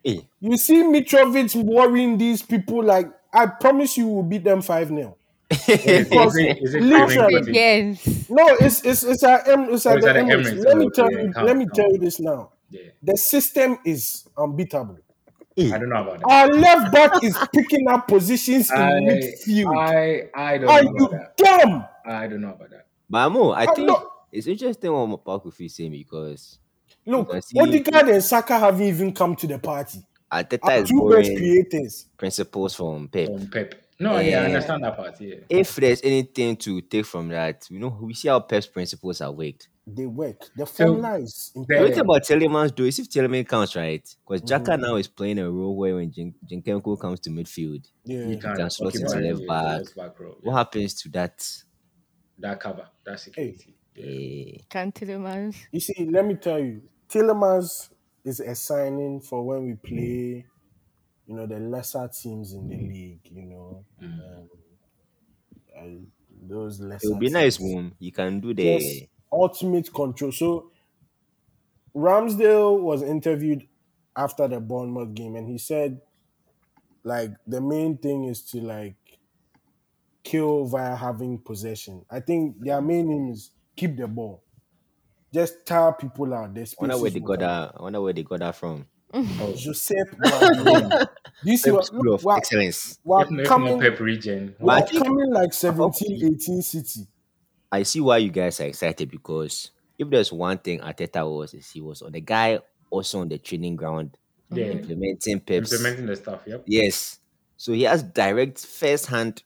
Hey, You see Mitrovic worrying these people like, I promise you will beat them 5 0. Is it, is it, is it Literally. Yes. No, it's it's it's at M, it's Oh, at it's the at Emirates. Emirates. Let me tell yeah, you. count, let me count. tell you this now. Yeah, The system is unbeatable. I don't know about that. Our left back is picking up positions in I, midfield. I, I don't Are know you about that. dumb? I don't know about that. but Amo, I I'm think not- it's interesting what Pakufi is saying because Look, can see- Odegaard and Saka haven't even come to the party. Arteta Our is two best borrowing creators. principles from Pep. From Pep. No, yeah, I understand that part. Yeah. If there's anything to take from that, you know, we see how Pep's principles are worked. They work. The So, formula is there- The thing about Tielemans though is if Tielemans counts, right? Because Mm-hmm. Now is playing a role where when Jin- Zinchenko comes to midfield, Yeah. You can, can slot into left the back. left back row. what happens to that? That cover, that security. Yeah. Eh, Can Tielemans. You see, let me tell you, Tielemans is a signing for when we play, you know, the lesser teams in the league. You know, Mm. um, those lesser. it would be nice, teams. You can do the ultimate control. So Ramsdale was interviewed after the Bournemouth game, and he said, like, the main thing is to like kill via having possession. I think their main aim is keep the ball, just tell people out. There's I wonder where they got that. I wonder where they got that from. Oh, Josep Guardiola. Do you see what? School of We're, excellence. we're if, if coming, Pep region, we're think- coming like 17, 18 City. I see why you guys are excited because if there's one thing Arteta was, is he was on the guy also on the training ground yeah, implementing Pep's. implementing the stuff. Yep. Yes. So he has direct first hand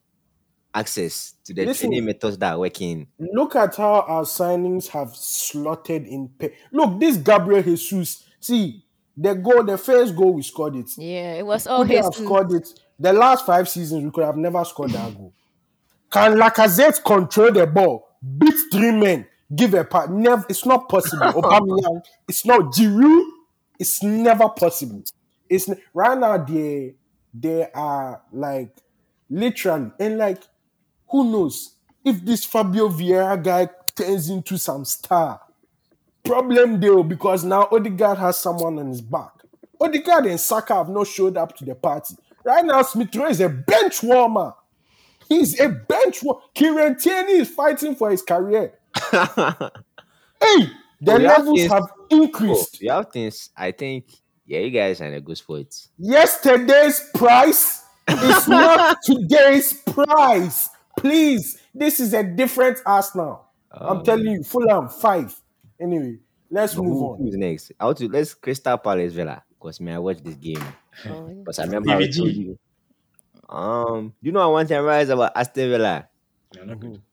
access to the Listen. training methods that are working. Look at how our signings have slotted in. Pe- Look, this Gabriel Jesus. See, the goal, the first goal we scored it. Yeah, it was all Could have his. scored it. The last five seasons, we could have never scored that goal. Can Lacazette control the ball, beat three men, give a pass? Never. It's not possible. Aubameyang, it's not Giroud. It's never possible. It's right now. They they are like literally and like who knows if this Fabio Vieira guy turns into some star. Problem deal oh, because now Odegaard has someone on his back. Odegaard and Saka have not showed up to the party. Right now, Smith Rowe is a bench warmer. He's a bench warmer. Kieran Tierney is fighting for his career. Hey, the Oh, have levels things- have Oh, increased. you have things. I think, yeah, you guys are in a good spot. Yesterday's price is not today's price. Please, this is a different Arsenal. I'm Um, telling you, Fulham five. Anyway, let's move Who, on. who's next? I want to let's Crystal Palace Villa because me I watched this game Oh, because I remember I told you. Um, you know I want to rise about Aston Villa You're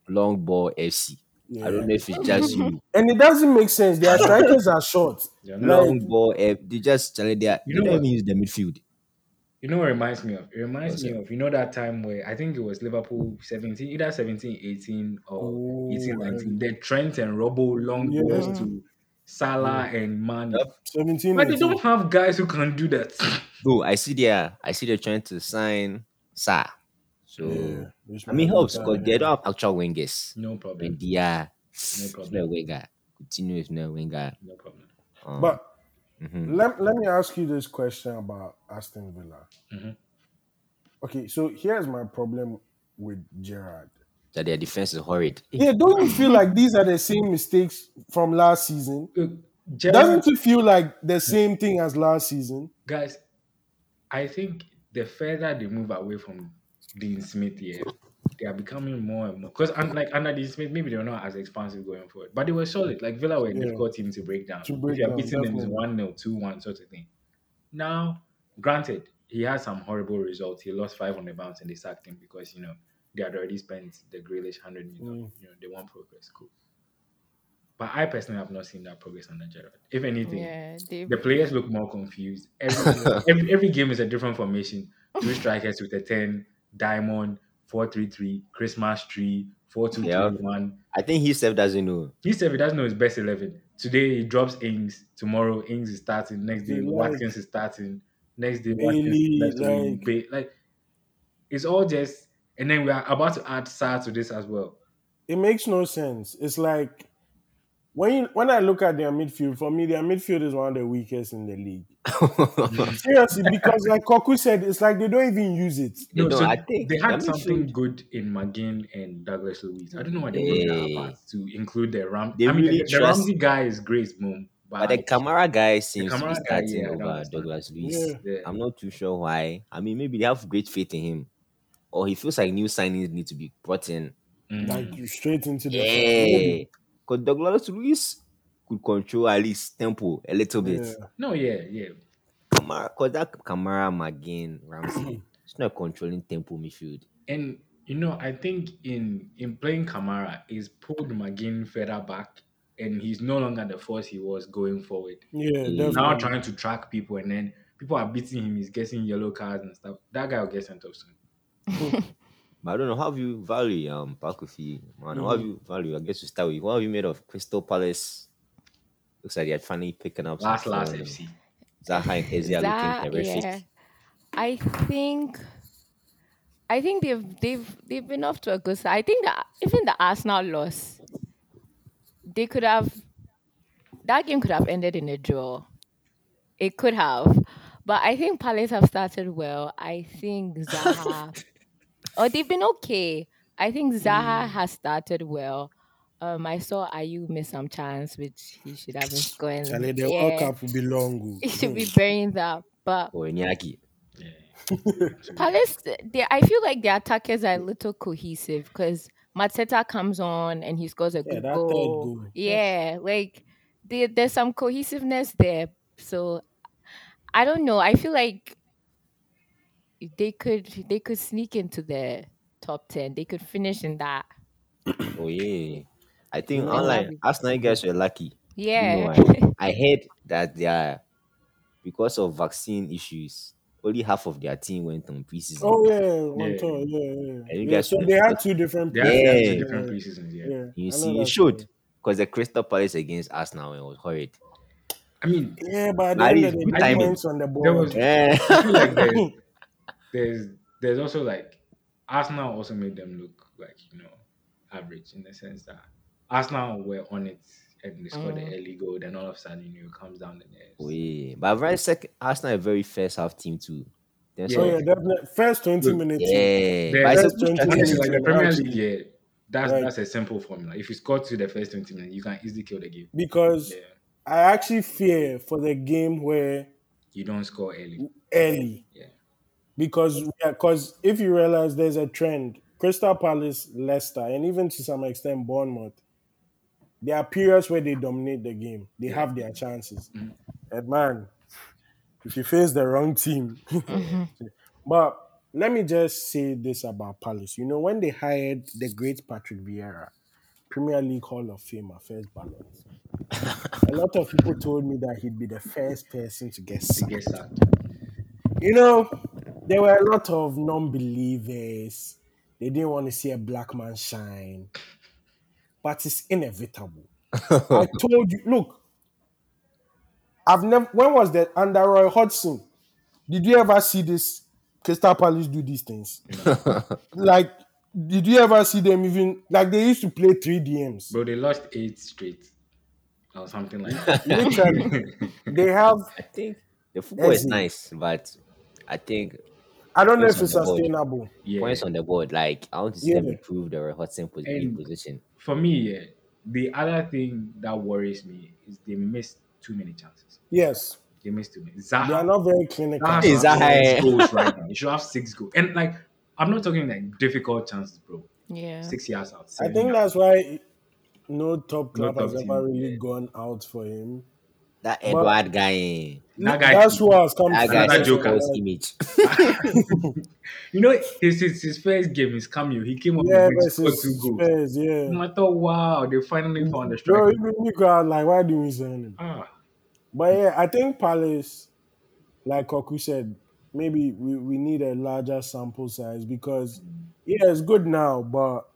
long ball FC. I don't know if it's just you. And it doesn't make sense. Their strikers are short. You're not Like, long ball F. They just tell it there. You they know don't what? even use the midfield. You know what it reminds me of? It reminds What's me that? of, you know, that time where I think it was Liverpool 17, either 17, 18 or Oh, 18, 19. The Trent and Robbo long Yeah. balls to Salah and Mané. Yep. 17. But they 18. don't have guys who can do that. Though I see there, I see they're trying to sign Sa. So Yeah, I mean might helps be because time, they yeah. don't have actual wingers. No When problem. they are No problem. not winger. Continue with no winger. No problem. Um, But mhm. let, let me ask you this question about Aston Villa. Mhm. Okay, so here's my problem with Gerrard. that their defense is horrid. Yeah, don't you feel like these are the same mistakes from last season? Look, Gerrard- Doesn't it feel like the same thing as last season? guys, I think the further they move away from Dean Smith here, they are becoming more and more. Because like under Dean Smith, maybe they're not as expansive going forward, but they were solid. Like Villa were a Yeah. difficult team to break down. To if you are down, beating them definitely. one 0 two one sort of thing. Now, granted, he had some horrible results. He lost five on the bounce and they sacked him because you know they had already spent the Grealish hundred million. Mm. You know they want progress. Cool. But I personally have not seen that progress under Gerrard. If anything, yeah, the players look more confused. Every, every, every game is a different formation. Two strikers with a 10, diamond, 4 3 3, Christmas tree, 4 2 Yeah. 3 1. I think he self doesn't know. He said he doesn't know his best 11. Today he drops Ings. Tomorrow Ings is starting. Next day They like- Watkins is starting. Next day Bailey, Watkins left to like- be- like it's all just. And then we are about to add Sa to this as well. it makes no sense. It's like when you, when I look at their midfield, for me, their midfield is one of the weakest in the league. Seriously, because like Koku said, it's like they don't even use it. You No, so I think they had something midfield- good in McGinn and Douglas Luiz. I don't know why they moved that Hey. apart to include the Ram. They I mean, really the, the Ramsey guy is great, boom. But the Kamara guy seems to be Kamara guy, starting yeah, over. Douglas Luiz. Yeah. Yeah. I'm not too sure why. I mean, maybe they have great faith in him, or he feels like new signings need to be brought in. Mm. Like straight into the Yeah, because Douglas Luiz could control at least tempo a little bit. Yeah. no, yeah, yeah. Kamara, because that Kamara, McGinn, Ramsey, hmm. it's not controlling tempo midfield. And you know, I think in in playing Kamara, is pulled McGinn further back, and he's no longer the force he was going forward. Yeah, He's definitely. Now trying to track people, and then people are beating him. He's getting yellow cards and stuff. That guy will get sent off soon. But I don't know how have you value um Pakofi, man. How have Mm-hmm. you value? I guess to start with, what have you made of Crystal Palace? Looks like they're finally picking up. some Last last form. FC. Zaha and Eze are That- looking terrific. yeah. I think I think they've they've they've been off to a good start. I think that even the Arsenal loss, they could have that game could have ended in a draw. It could have. But I think Palace have started well. I think Zaha Oh, they've been okay. I think Zaha has started well. Um, I saw Ayew miss some chance, which he should have been scoring. Charlie, the Yeah. World Cup will be long. oh. He should be burying that. But Or Iñaki. Yeah. Palace, they, I feel like the attackers are a little cohesive because Mateta comes on and he scores a Yeah, good that goal. goal. Yeah, like there, there's some cohesiveness there. So I don't know. I feel like they could they could sneak into the top ten. They could finish in that. Oh yeah. I think Yeah. online Arsenal you guys were lucky. You Yeah. know why? I heard that they are because of vaccine issues, only half of their team went on preseason. Oh yeah, one Yeah. tour, yeah, yeah. And you yeah guys so played they had two different. They have Yeah. yeah. two different preseasons. Yeah. yeah. You I see, you should because the Crystal Palace against Arsenal it was horrid. I mean, Yeah, but at the That end is of the day, points on the board. There was- Yeah. I feel like there's, there's there's also like Arsenal also made them look like you know average in the sense that Arsenal were on it and they scored the Mm. early goal. Then all of a sudden, you know, it comes down the net. Oh, yeah. But very second Arsenal a very first half team too. Then Yeah. oh yeah, definitely. First twenty Look, minutes. yeah. The But it's a first 20 minutes like the Premier League, yeah, that's Right. that's a simple formula. If you score to the first twenty minutes, you can easily kill the game. Because Yeah, I actually fear for the game where you don't score early. early. Yeah. Because because if you realize there's a trend, Crystal Palace, Leicester, and even to some extent Bournemouth, there are periods where they dominate the game. They have their chances. Mm-hmm. And man, if you face the wrong team. Mm-hmm. but let me just say this about Palace. You know, when they hired the great Patrick Vieira, Premier League Hall of Famer, first ballot, a lot of people told me that he'd be the first person to get get sacked. you know, there were a lot of non-believers. They didn't want to see a black man shine, but it's inevitable. I told you, look, I've never. When was that under Roy Hodgson? Did you ever see this Crystal Palace do these things? like, did you ever see them even like they used to play three DMs? Bro, they lost eight straight or something like that. Literally, they have. I think the football is nice, but I think I don't know if it's on board. sustainable. yeah. points on the board, like I want to see them improve their Hudson pos- And- position. For me, yeah, the other thing that worries me is they missed too many chances. Yes, They missed too many. they are not very clinical. Zaha Is Zaha- six eh. goals right now. You should have six goals. And like, I'm not talking like difficult chances, bro. Yeah. Six years out. I think yards. that's why no top club top has team, ever really yeah. gone out for him. That Edouard guy, eh. Guy- that's who has come that to guy Another shows joker. image. you know, his, his his first game is cameo. He came up Yeah, with scored two goals. Spurs, yeah. And I thought, wow, they finally found the Bro, striker. like, why do we sign him? Ah, But yeah, I think Palace, like Koku said, maybe we, we need a larger sample size because yeah, it's good now, but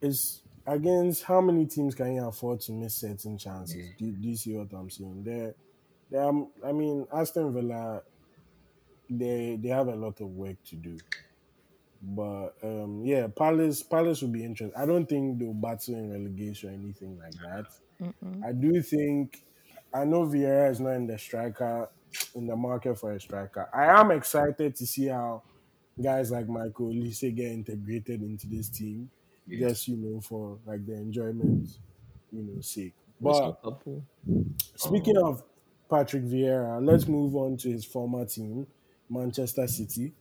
it's against how many teams can you afford to miss certain chances? Do, do you see what I'm saying? There, there. are- I mean, Aston Villa, they they have a lot of work to do. But um, yeah, Palace Palace will be interesting. I don't think they'll battle in relegation or anything like that. Mm-mm. I do think I know Vieira is not in the striker in the market for a striker. I am excited to see how guys like Michael Olise get integrated into this team. Yeah. Just you know, for like the enjoyment, you know, sake. But Liverpool? Speaking of Patrick Vieira, let's move on to his former team, Manchester City.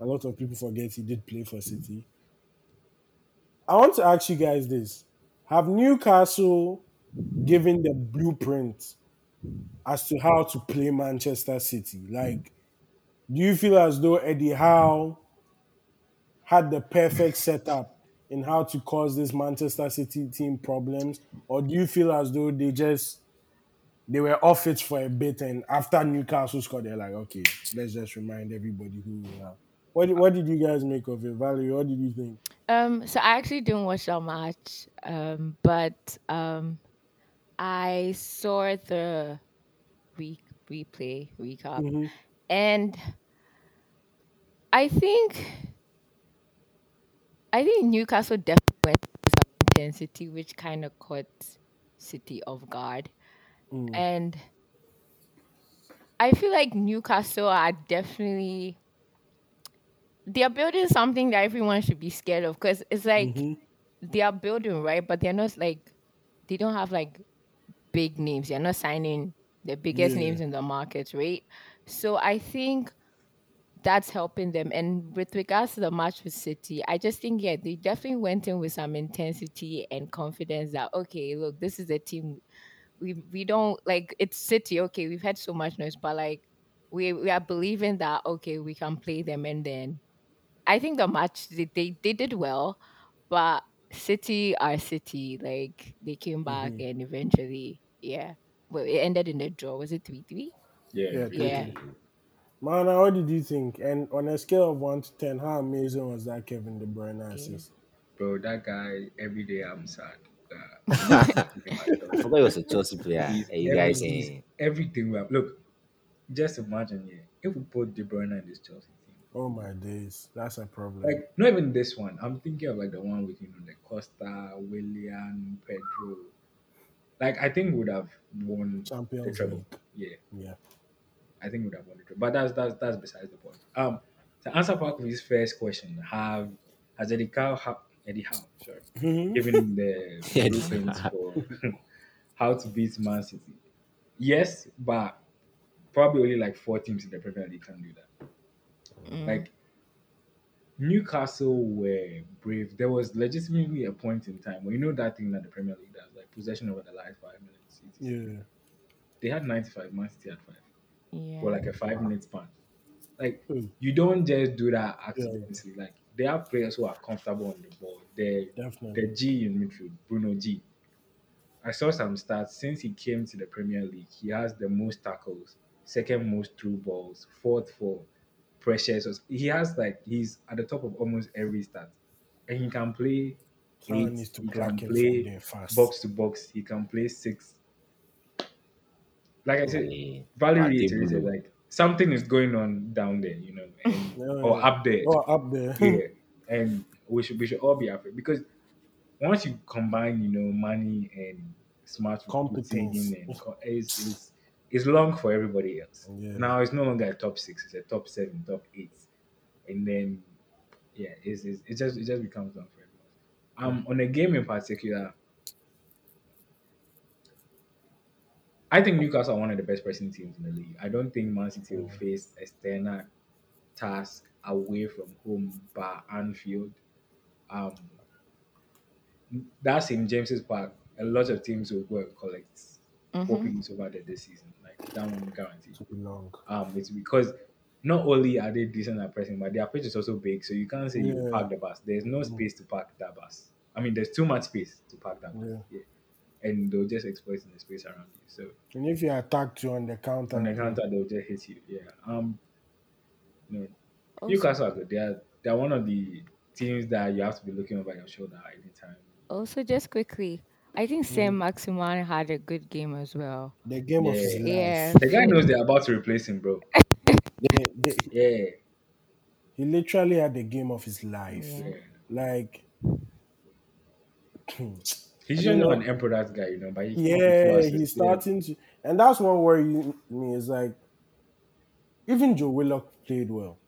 A lot of people forget he did play for City. I want to ask you guys this. Have Newcastle given the blueprint as to how to play Manchester City? Like, do you feel as though Eddie Howe had the perfect setup in how to cause this Manchester City team problems? Or do you feel as though they just they were off it for a bit, and after Newcastle scored, they're like, okay, let's just remind everybody who we are. What did, what did you guys make of it, Valerie? What did you think? Um, so I actually didn't watch that match, um, but um, I saw the re- replay recap, Mhm. and I think I think Newcastle definitely went some intensity, which kind of caught City off guard, Mm. and I feel like Newcastle are definitely they are building something that everyone should be scared of because it's like Mhm. they are building right, but they're not like they don't have like big names. They're not signing the biggest Yeah. names in the market, right? So I think that's helping them. And with regards to the match with City, I just think yeah, they definitely went in with some intensity and confidence that okay, look, this is a team we we don't like it's City. Okay, we've had so much noise, but like we we are believing that okay, we can play them, and then I think the match they they, they did well, but City are City. Like they came back Mhm. and eventually, yeah. Well, it ended in a draw. Was it three three? Yeah. Yeah, Yeah. totally. Mana, what did you think? And on a scale of one to ten, how amazing was that Kevin De Bruyne assist? Bro, that guy, every day I'm sad. Uh, I forgot he was a Chelsea player. Hey, you guys saying everything we have. Look, just imagine here. If we put De Bruyne in this Chelsea team, Oh my days, that's a problem. like not even this one. I'm thinking of like the one with you know the Costa, Willian, Pedro. Like I think would have won the treble. League. Yeah, Yeah. I think would have won the treble. But that's that's that's besides the point. Um, to answer Parker's first question, have has Eddie Howe, ha- Eddie Howe, sorry, Mhm. given him the Eddie blueprints for how to beat Man City? Yes, but probably only like four teams in the Premier League can do that. Mm. Like Newcastle were brave. There was legitimately a point in time where you know that thing that the Premier League does, like possession over the last five minutes. Yeah. They had 95, Man City had five yeah. for like a five minute span. Like Hmm. you don't just do that accidentally. Like they have players who are comfortable on the ball. They Definitely. the G in midfield, Bruno G. I saw some stats since he came to the Premier League. He has the most tackles, second most through balls, fourth for pressures. He has like he's at the top of almost every stat, and he can play Someone eight, needs to he can play fast. box to box. He can play six. Like I said, Hey, Valerie reiterated, like something is going on down there, you know, and, Yeah, or yeah. up there Oh, up there. yeah, and we should we should all be afraid because once you combine, you know, money and smart Competence. and it's, it's it's long for everybody else. Yeah. Now it's no longer a top six; it's a top seven, top eight, and then yeah, it's, it's it just it just becomes long for everyone. Um, on a game in particular. I think Newcastle are one of the best pressing teams in the league. I don't think Man City will face external task away from home by Anfield. Um, that's in James's Park, a lot of teams will go and collect four Mhm. points over there this season. Like that one guaranteed. to be long. Um, it's because not only are they decent at pressing, but their pitch is also big, so you can't say you park the bus. There's no Mm. space to park that bus. I mean, there's too much space to park that bus. Yeah. Yeah. And they'll just exploit the space around you. So And if you attack you on the counter, on the counter, they'll just hit you. Yeah. Um. No, Also, Newcastle are good. They are they're one of the teams that you have to be looking over your shoulder at any time. also, just quickly, I think Sam mm. Maximin had a good game as well. the game of his Yeah. life. Yeah. The guy knows they're about to replace him, bro. They- they- Yeah. he literally had the game of his life. Yeah. Yeah. Like, He's I just don't not an emperor that guy, you know. But he came up yeah, two assists, he's yeah. starting to, and that's one worry me is like, even Joe Willock played well.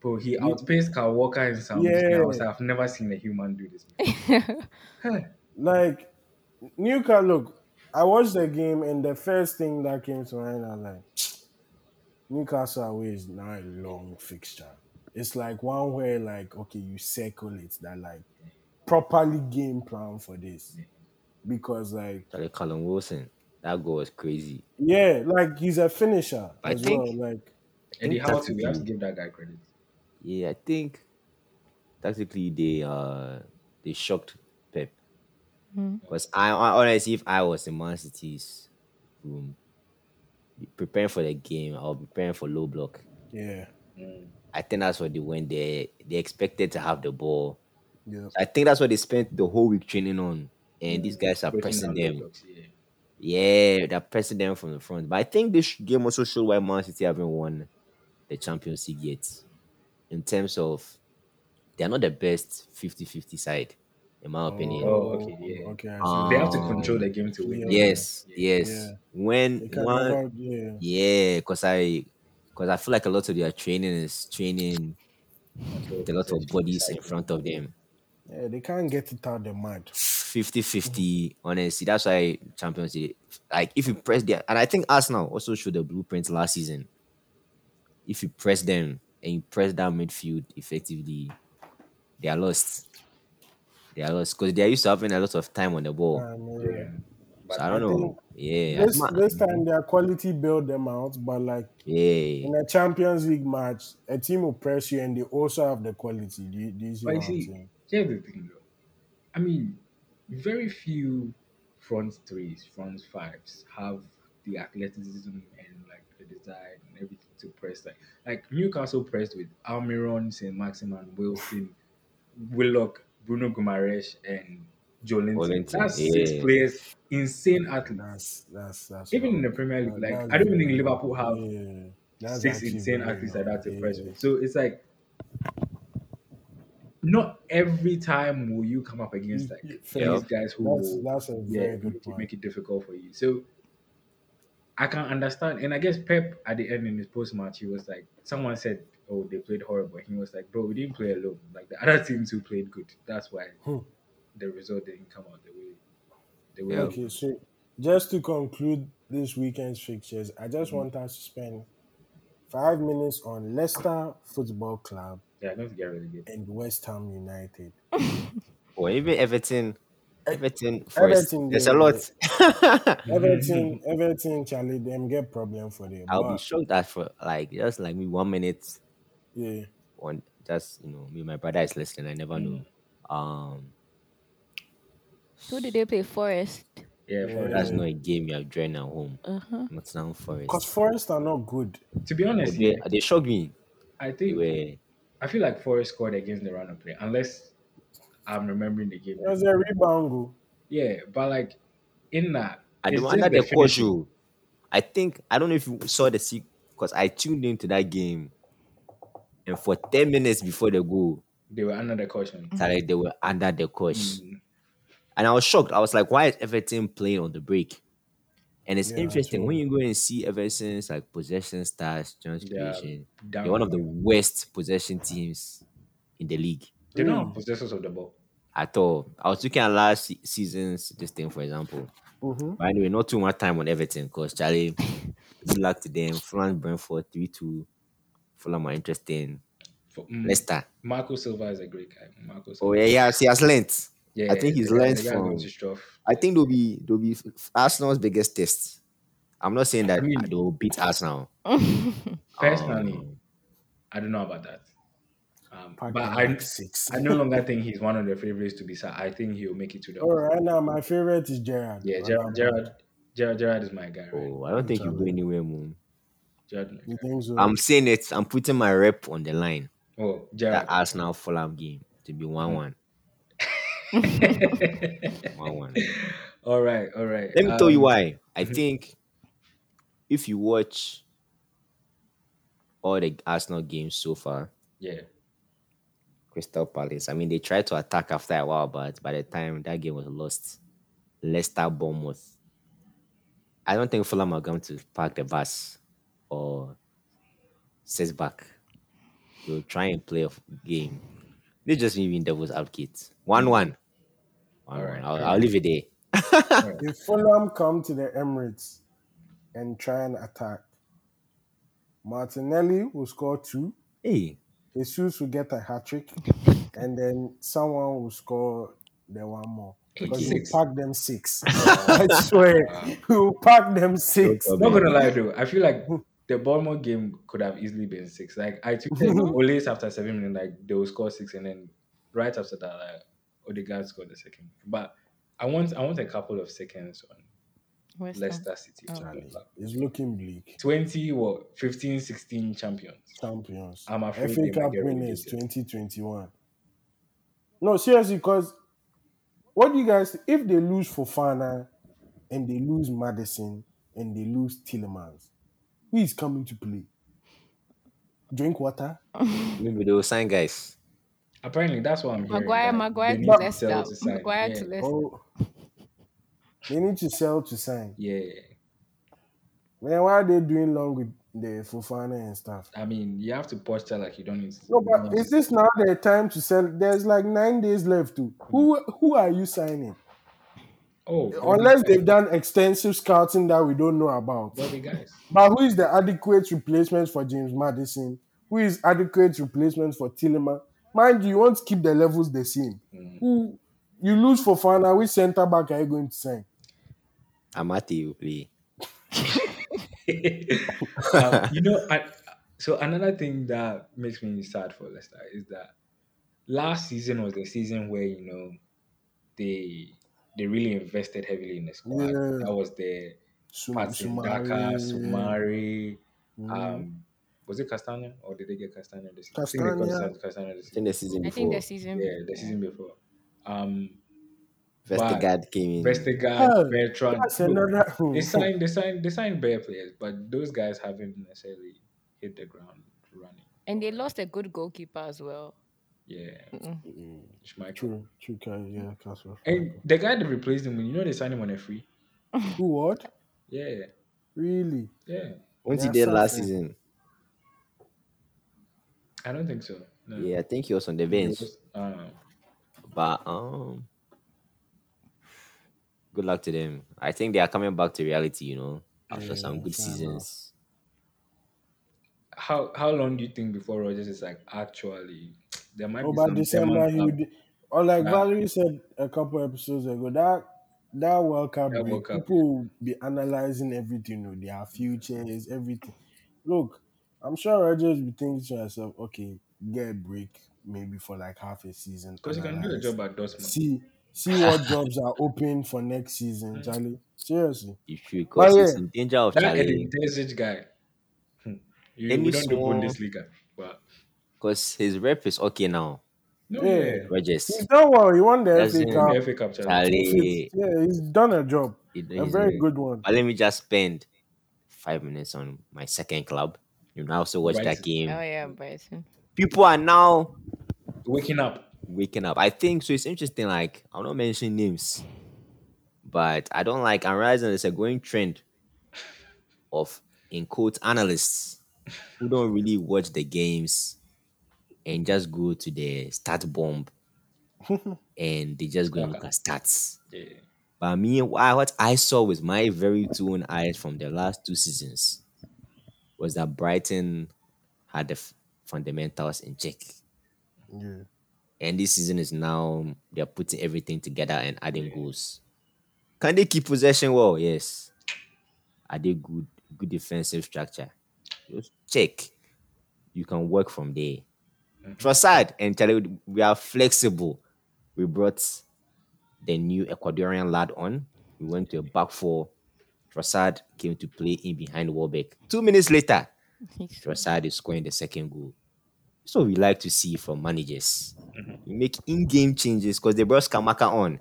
Bro, he outpaced Kyle Walker in some. Yeah. House. I've never seen a human do this. before. Huh. Like, Newcastle, look, I watched the game, and the first thing that came to mind, I was like, Newcastle away is now a long fixture. It's like one where, like, okay, you circle it, that like properly game plan for this. Because, like, Charlie Callum Wilson, that goal was crazy. yeah, like he's a finisher I as think- well. Like, Eddie think Howe, too, we have to give that guy credit. Yeah, I think tactically they uh they shocked Pep. Mm. Because I, I honestly, if I was in Man City's room, preparing for the game, I'll be preparing for low block. yeah. I think that's what they went there. They expected to have the ball. yeah. I think that's what they spent the whole week training on. And these guys are Breaking pressing them. blocks, yeah. Yeah, they're pressing them from the front. But I think this game also showed why Man City haven't won the Champions League yet. In terms of they're not the best 50-50 side, in my opinion. Oh, okay, yeah. Okay, I see. Um, They have to control the game to win. Yes, Yeah. yes. Yeah. When one, never- yeah. yeah, because I, because I feel like a lot of their training is training with a lot of bodies in front of them. yeah, they can't get it out of the mud. 50-50 honestly that's why champions League like if you press there and i think arsenal also showed the blueprint last season if you press them and you press that midfield effectively they are lost they are lost because they are used to having a lot of time on the ball Um, Yeah. yeah. so i don't I know yeah This Ma- this time their quality bailed them out, but like yeah in a Champions League match, a team will press you and they also have the quality. Do you, do you see But what I'm see, saying? here's the thing though. I mean, very few front threes, front fives have the athleticism and like the desire and everything to press. Like like Newcastle pressed with Almiron, Saint Maximin, Wilson, Willock, Bruno Guimarães, and Joe Linton. Joelinton, That's six players, insane athletes. That's that's that's Even in the. Premier League, That- like that's I don't even think. Liverpool have Yeah, six insane athletes like wrong. that to Yeah. press with. So it's like not every time will you come up against like Fair. these guys who That's will that's a yeah, good make, it, point. make it difficult for you. So I can understand, and I guess Pep at the end in his post match, he was like, someone said, "Oh, they played horrible." He was like, "Bro, we didn't play alone. Like the other teams who played good. That's why Hmm. the result didn't come out the way the way." Yeah. it Okay, so just to conclude this weekend's fixtures, I just Mm-hmm. want us to spend five minutes on Leicester Football Club Yeah, don't get relegated. and West Ham United. or even everton everton first Everton, there's a lot Everton, Everton, Charlie, them get problem for them. i'll be shocked that for like just like me one minute yeah, on just you know me my brother is listening i never know um Who did they play? Forest. Yeah, for that's not a game you have joined at home Uh huh. Not Nottingham Forest. because Forest are not good. to be honest, they, yeah, they shocked me. I They think were I feel like Forest scored against the run of play, unless I'm remembering the game. It was a rebound goal. Yeah, but like in that, and they it's were just under the finishing. caution. I think I don't know if you saw the sequence because I tuned into that game, and for ten minutes before the goal, They were under the caution. it's like they were under the coach, Mm. and I was shocked. I was like, "Why is Everton playing on the break?" And it's Yeah, interesting true. when you go and see Everton's like possession stats, chance Yeah, creation. They're one of the worst possession teams in the league. They don't Mm. have possessors of the ball. at all. I was looking at last season's this thing, for example. Mhm. But anyway, not too much time on everything because Charlie, good luck to them. France Brentford 3 2. Fulham are interesting. For, mm, Leicester. Marco Silva is a great guy. Marco Silva. Oh, yeah, yeah. See, has learnt. yeah, I think he's the learned from- going to Stroff. I think they'll be they'll be Arsenal's biggest test. I'm not saying that I mean- they will beat Arsenal. Personally, Um, I don't know about that. Um, but I, six. I no longer think he's one of the favorites to be. sa- I think he'll make it to the. All right, now my favorite is Gerrard. Yeah, I Gerrard, love Gerrard, Gerrard, Gerrard is my guy. Right? oh, I don't think he'll go anywhere, man. Gerrard, my You guy. think so? I'm saying it. I'm putting my rep on the line. Oh, That Gerrard. Arsenal Fulham game to be 1 1. 1 1. all right, all right. Let me tell you Um, why. I think if you watch all the Arsenal games so far, Yeah. Crystal Palace. I mean, they tried to attack after a while, but by the time that game was lost, Leicester Bournemouth. I don't think Fulham are going to park the bus or sit back. They'll try and play a game. They just me being devil's advocate. One one. One Alright. I'll, fair I'll leave it there. If Fulham come to the Emirates and try and attack, Martinelli will score two. Hey, Jesus will get a hat trick, and then someone will score the one more. Because we Six. pack them six. I swear, we will pack them six. problem. Not gonna lie though, I feel like the Bournemouth game could have easily been six. Like I took the mm-hmm. Olays after seven minutes, like they will score six, and then right after that, like Odegaard scored the second. But I want I want a couple of seconds on West Leicester City. Oh. It's looking bleak. 20 what 15 16 champions. Champions. I'm afraid FA they might Cup winners 2021. No, seriously, because what do you guys if they lose Fofana and they lose Maddison and they lose Tielemans, who is coming to play? Drink water? maybe they will sign guys. Apparently that's what I'm hearing. Maguire, Maguire to Leicester. sell to sign. Maguire yeah. to Leicester. Oh, they need to sell to sign. yeah. Man, why are they doing long with the Fofana and stuff? I mean, you have to posture like you don't need to. No, but is this now the time to sell? There's like nine days left. To who? Who are you signing? oh, Unless they've done extensive scouting that we don't know about. But who is the adequate replacement for James Maddison? Who is adequate replacement for Tillman? Mind you, you want to keep the levels the same. Mm. Who you lose for Fana, which centre back are you going to sign? Amartey will play. um, you know, I, so another thing that makes me sad for Leicester is that last season was the season where you know they they really invested heavily in the squad. Yeah. That was the Sum- Patson Daka, Soumaré. Soumaré. Mm. Um, was it Castagna or did they get Castagna this season? Castagna. I think they got Castagna this I think season. the season I before. think the season. Yeah, the season before. Um, Vestergaard came in. Vestergaard, Oh, Bertrand. That's look, another. they signed they signed they signed bare players, but those guys haven't necessarily hit the ground running. And they lost a good goalkeeper as well. Yeah, Mm, Schmeichel. True, true, guy. yeah, Castle. And the guy that replaced him, you know, they signed him on a free. Who what? Yeah, Really? yeah. Once he Yeah, did last something. season. I don't think so. No. Yeah, I think he was on the bench. was- uh, But um good luck to them. I think they are coming back to reality, you know, after some good fair enough. seasons. how how long do you think before Rodgers is like actually there might Oh, be by some December demand he up. would, or like Yeah. Valerie said a couple episodes ago, that that World Cup That break, World Cup, people will be analyzing everything, you know, their futures, everything. Look, I'm sure Rodgers will be thinking to herself, okay, get a break maybe for like half a season. because he can do a job at Dortmund. See, see what jobs are open for next season, Charlie. Seriously. If you should because he's yeah. in danger of That Charlie. Edin guy, hmm, you, Any we don't do small- Bundesliga, but Because his rep is okay now. no, Yeah. yeah, Rodgers. He's done well. He won the That's FA it. Cup. the FA Cup challenge. Charlie. Yeah, he's done a job. he- A very a- good one. But let me just spend five minutes on my second club. You now also watch that game. Oh yeah, Bryson. People are now Waking up, waking up. I think so. It's interesting. Like I'm not mentioning names, but I don't like. I'm realizing there's a growing trend of in quote analysts who don't really watch the games and just go to the stat bomb and they just go and look at stats. yeah, But me, wha- what I saw with my very two own eyes from the last two seasons was that Brighton had the f- fundamentals in check. Yeah. And this season is now they're putting everything together and adding goals. Can they keep possession well? Yes. Are they good? Good defensive structure. Just check. You can work from there. Mm. Trossard and Charlie, we are flexible. We brought the new Ecuadorian lad on. We went to a back four. Trossard came to play in behind Welbeck. Two minutes later, Trossard is scoring the second goal. So we like to see from managers. You make in-game changes because they brought Scamacca on.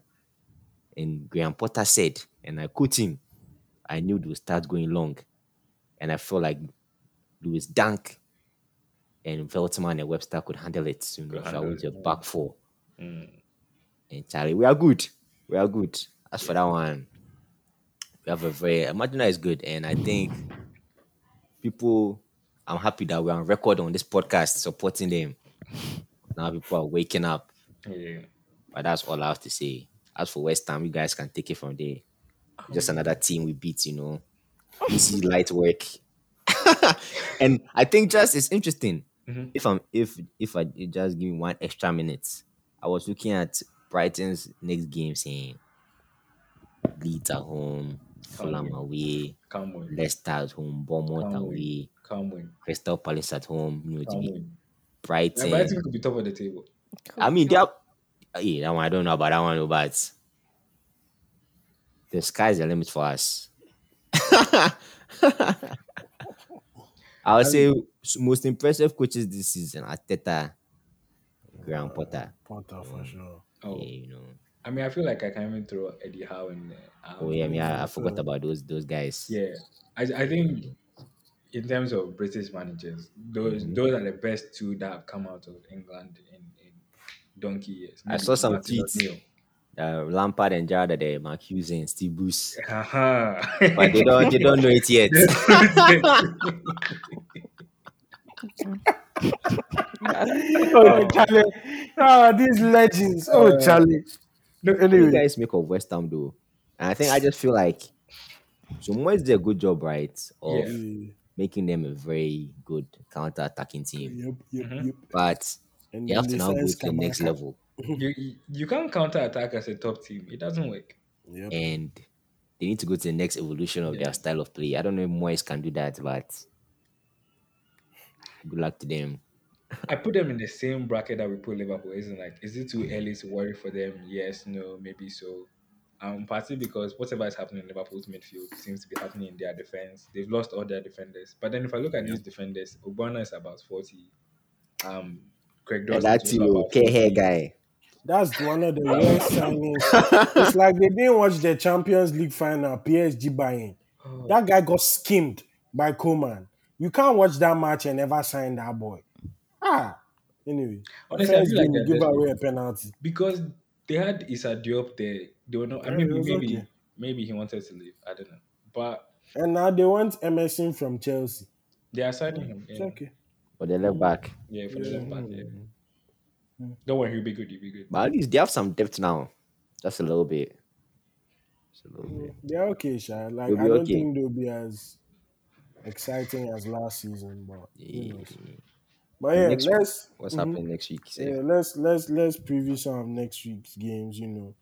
And Graham Potter said, and I quote him, I knew they would start going long. And I felt like Louis Dunk and Veltman and Webster could handle it. You know, Could so I went to it, back four. Mm. And Charlie, we are good. We are good. As for that one, we have a very Imagina is good, and I think people. I'm happy that we're on record on this podcast supporting them. Now people are waking up, Yeah. but that's all I have to say. As for West Ham, you guys can take it from there. Just another team we beat, you know. Easy light work. and I think just it's interesting. Mhm. If I'm if if I just give me one extra minute, I was looking at Brighton's next game saying Leeds at home, Fulham away. Leicester at home, Bournemouth away, Come win. Crystal Palace at home, you know, Come the win. Brighton. Yeah, Brighton could be top of the table. I mean, they are, yeah, that one I don't know about that one, but the sky's the limit for us. I would say most impressive coaches this season: Arteta, Graham Potter. Potter for sure. Oh, Yeah, you know. I mean, I feel like I can even throw Eddie Howe in there. Um, Oh yeah, I mean, I, I forgot so- about those those guys. Yeah, I, I think in terms of British managers, those Mhm. those are the best two that have come out of England in, in donkey years. I saw some Martin tweets. O'Neill. Uh, Lampard and Gerrard, the Mark Hughes and Steve Bruce, Haha. but they don't they don't know it yet. Oh, Charlie. Oh, these legends. Oh, Uh, Charlie. What do you Anyway, guys make of West Ham though? And I think I just feel like so Moyes did a good job, right, of Yeah. yeah. Making them a very good counter-attacking team. yep, yep, Mhm. yep. But And you have to now go to the next Scamacca. level, you, you- you can't counter attack as a top team. It doesn't work. Yep. and they need to go to the next evolution of Yeah. their style of play. I don't know if Moyes can do that, but good luck to them. I put them in the same bracket that we put Liverpool. Isn't like, is it too early to worry for them? Yes, no, maybe so. Um, partly because whatever is happening in Liverpool's midfield seems to be happening in their defense. They've lost all their defenders. But then if I look at these defenders, Ogbonna is about forty. Um, Craig And Dawson that is you also about Kehrer 40. guy. That's one of the worst signings. It's like they didn't watch the Champions League final, PSG buying. Oh, That guy got skimmed by Coman. You can't watch that match and never sign that boy. Ah. Anyway, Honestly, I feel like game, they're you give away a penalty. because they had Issa Diop there. They were not. I mean, it was maybe okay. maybe he wanted to leave. I don't know, but And now they want Emerson from Chelsea. they are signing him. It's Yeah, okay. But they left back. yeah for the left back. Yeah. Mm. Don't worry, he'll be good. He'll be good. But at least they have some depth now. Just a little bit. Just a little bit. They're okay, Sha. Like I don't okay. think they'll be as exciting as last season, but who Yeah. knows? But yeah, Next let's What's mhm. happening next week? Say? yeah, let's let's let's preview some of next week's games. You know,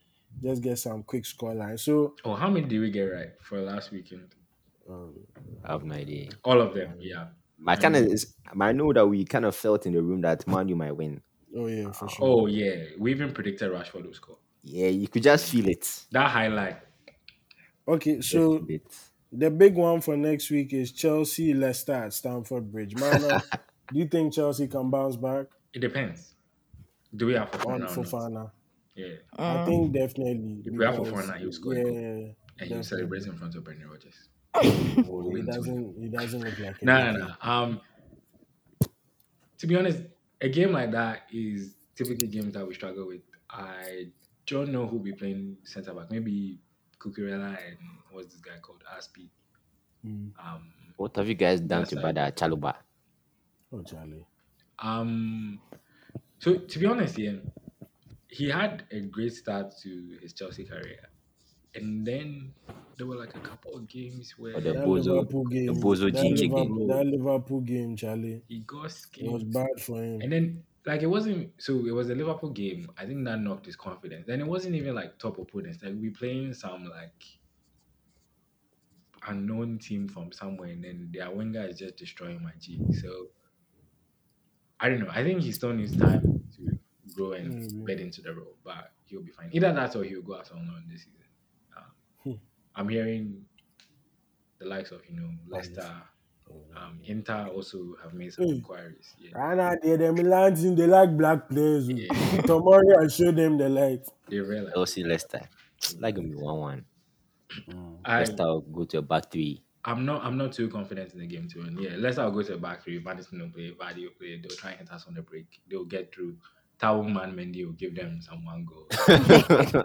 just get some quick scoreline. So Oh, how many did we get right for last weekend? um, I have no idea. All of them. Yeah. But I kind of, I know that we kind of felt in the room that Man U might win. oh yeah, for sure. Oh yeah, we even predicted Rashford will score. Yeah, you could just feel it. That highlight. Okay, so the big one for next week is Chelsea Leicester at Stamford Bridge. Man, uh, do you think Chelsea can bounce back It depends. Do we have Fofana? or? Fofana? Yeah, I think definitely. If we have Fofana, he'll score Yeah, goal. yeah, yeah. and you Definitely. celebrate in front of Brendan Rodgers. Oh, he doesn't. He doesn't look like. No, it. no, no. Um, to be honest, a game like that is typically games that we struggle with. I don't know who will be playing centre back. Maybe Cucurella and what's this guy called? Azpi. Mm. Um, What have you guys done to like- Bada Chaluba? Oh, Charlie. um. So to be honest, yeah, he had a great start to his Chelsea career, and then there were like a couple of games where Or the That Bozo- Liverpool game. the Bozo that, Gigi Liverpool, game. that Liverpool game, Charlie. he got It was bad for him. And then like it wasn't so it was a Liverpool game. I think that knocked his confidence. Then it wasn't even like top opponents. Like we playing some like unknown team from somewhere, and then their winger is just destroying my G. So I don't know. I think he still needs time to grow and Maybe. bed into the role, but he'll be fine. Either that or he'll go out on loan this season. Hmm. Um, I'm hearing the likes of you know Leicester, um, Inter also have made some inquiries. Yeah. Right now, they the Milan team, they like black players. oh. Yeah. Tomorrow, I show them the light. They realize. Chelsea Leicester. Like gonna be one one. I, Leicester will go to a back three. I'm not. I'm not too confident in the game to win. Yeah, let's I'll go to the back three. Maddison will play. Vardy will play. They'll try and hit us on the break. They'll get through. Tao Man Mendy will give them some one goal.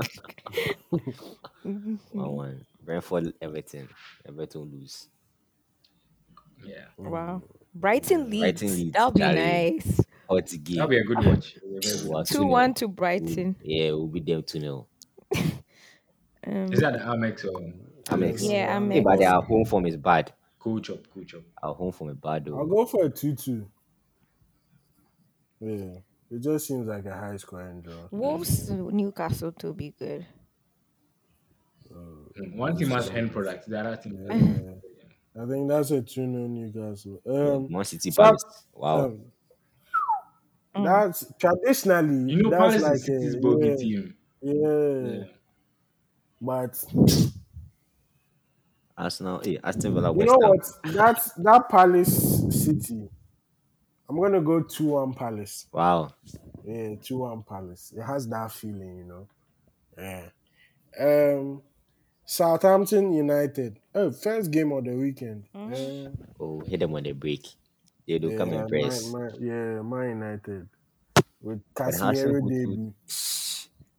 One one. Brentford, Everton. Everton lose. Yeah, Wow. Brighton Leeds. Brighton Leeds, That'll be Charlie. nice. Hot game. that'll be a good watch. It'll be a very good Wow, watch. 2 1 to Brighton. Yeah, we'll be there 2 0. Um, Is that the Amex or Amex. Yeah, Hey, Amex. but their home form is bad. cool job, Cool job. Our home form is bad though. I'll go for a 2 2. Yeah. It just seems like a high scoring draw. Wolves, Newcastle to be good. Mm, One team has end product. The other team. Yeah. I think that's a 2 0 Newcastle. Um, Man City so- Palace. Wow. um, that's traditionally You know, that's Palace like is City's a, bogey yeah, team. yeah. Yeah. But Arsenal, hey, Aston mm, Villa, you West know Ham. what? That's that Palace City. I'm gonna go 2 1 Palace. Wow. Yeah, 2 1 Palace. It has that feeling, you know. Yeah. Um Southampton United. Oh, first game of the weekend. Mm. Yeah. Oh, hit them on the break. They do come yeah, and press. Man, man, yeah, Man United. With And Arsenal Casemiro put two- debut.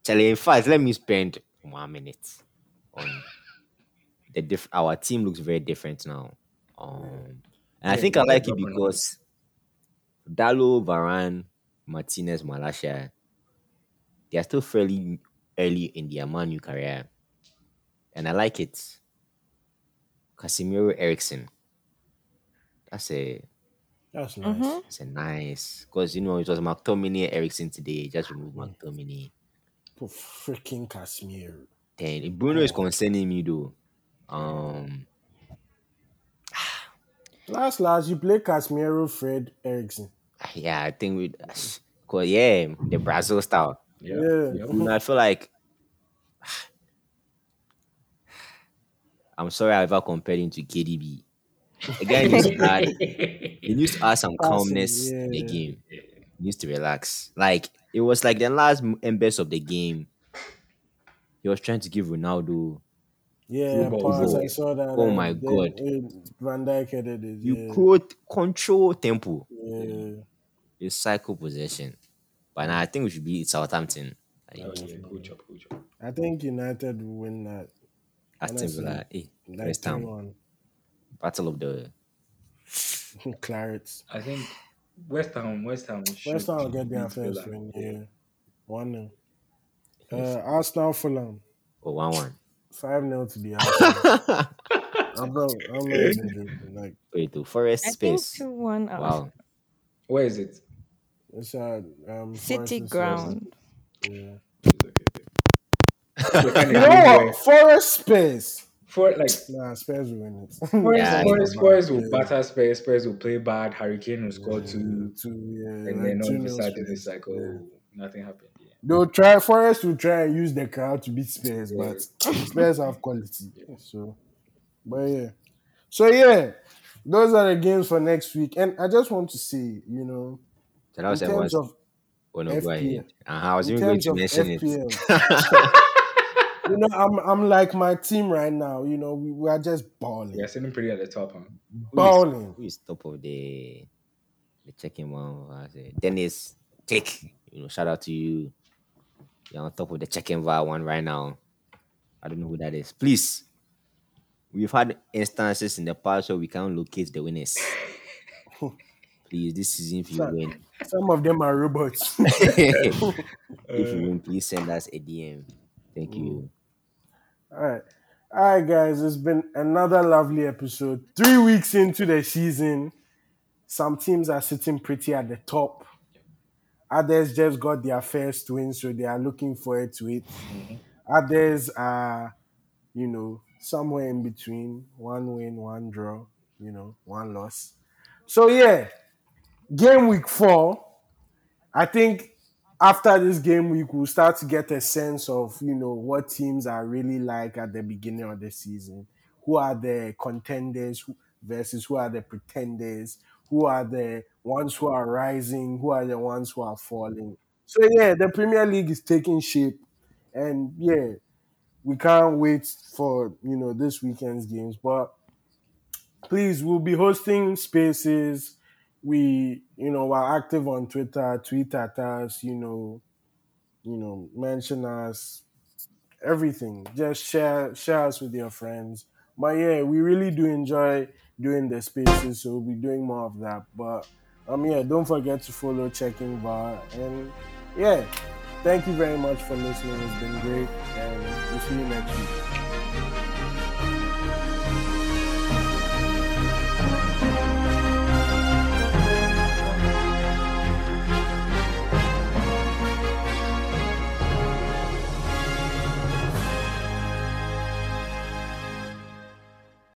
Charlie, in fact, let me spend one minute on the diff- our team looks very different now. Um, and I think I like it proper now. because Dalot, Varane, Martinez, Malacia, they are still fairly early in their Man U career, and I like it. Casemiro, Eriksen, that's a That's nice. that's a nice because you know it was McTominay, Eriksen today. Just remove McTominay. For freaking Casemiro. Then Bruno is concerning me though. Um, Last last you play Casemiro, Fred, Eriksen. yeah, I think we, cause yeah, the Brazil style. Yeah. Yeah. Yep. I feel like I'm sorry I ever compared him to KDB. Again, he needs to add, he needs to add some Passing, calmness in the game. He needs to relax. Like it was like the last embers of the game. He was trying to give Ronaldo. Yeah, Football, pass. I saw that. Oh my then, God. Van Dijk headed it. You yeah. could control tempo. yeah. You cycle possession. But now I think we should be Southampton. Like, Oh, yeah. Cool chop. Cool chop. I think United will win that. Aston honestly, Villa, Like West Ham, 3-1. battle of the Clarets. I think West Ham. West Ham. West should Ham will get their first Villa. win. Yeah. 1 0. Uh, Arsenal Fulham. oh, one one. 5 0 to the Arsenal. I'm not, I'm not even. Like, Wait, to Forest I think space. 2 1. Wow. Where is it? it's at um, City Forest is- ground. Yeah. So kind You of know game where- what? Forest Spurs. For like Nah, Spurs will win it. Spurs, Yeah, Spurs, yeah. Spurs will Yeah. batter Spurs. Spurs will play bad. Hurricane will score two, Two, yeah. and like then all of 2-0 a sudden it's like, oh, Yeah. nothing happened. Yeah. They'll try Forest will try and use the crowd to beat Spurs, Yeah. but Spurs have quality. So, but yeah. So yeah, those are the games for next week. And I just want to say, you know, that in terms of Oh no, FPL. Uh-huh, I was even going to mention it. FPL. you know, I'm I'm like my team right now. You know, we, we are just balling, We are sitting pretty at the top, huh? balling. Who is top of the the checking one? Dennis Tick. You know, shout out to you. You're on top of the checking VAR one right now. I don't know who that is. Please. We've had instances in the past where we can't locate the winners. please, this season if you Sure. win. Some of them are robots. if you win, please send us a DM. Thank you. All right. All right, guys. It's been another lovely episode. Three weeks into the season, some teams are sitting pretty at the top. Others just got their first win, so they are looking forward to it. Mm-hmm. Others are, you know, somewhere in between one win, one draw, you know, one loss. So, yeah, game week four, I think after this game week, we'll start to get a sense of, you know, what teams are really like at the beginning of the season. Who are the contenders versus who are the pretenders? Who are the ones who are rising? Who are the ones who are falling? So, yeah, the Premier League is taking shape. And, yeah, we can't wait for, you know, this weekend's games. But please, we'll be hosting spaces. We, you know, are active on Twitter. Tweet at us. You know, you know, mention us. Everything. Just share share us with your friends. But yeah, we really do enjoy doing the spaces, so we'll be doing more of that. But um, yeah, don't forget to follow Checking VAR. And yeah, thank you very much for listening. It's been great, and we'll see you next week.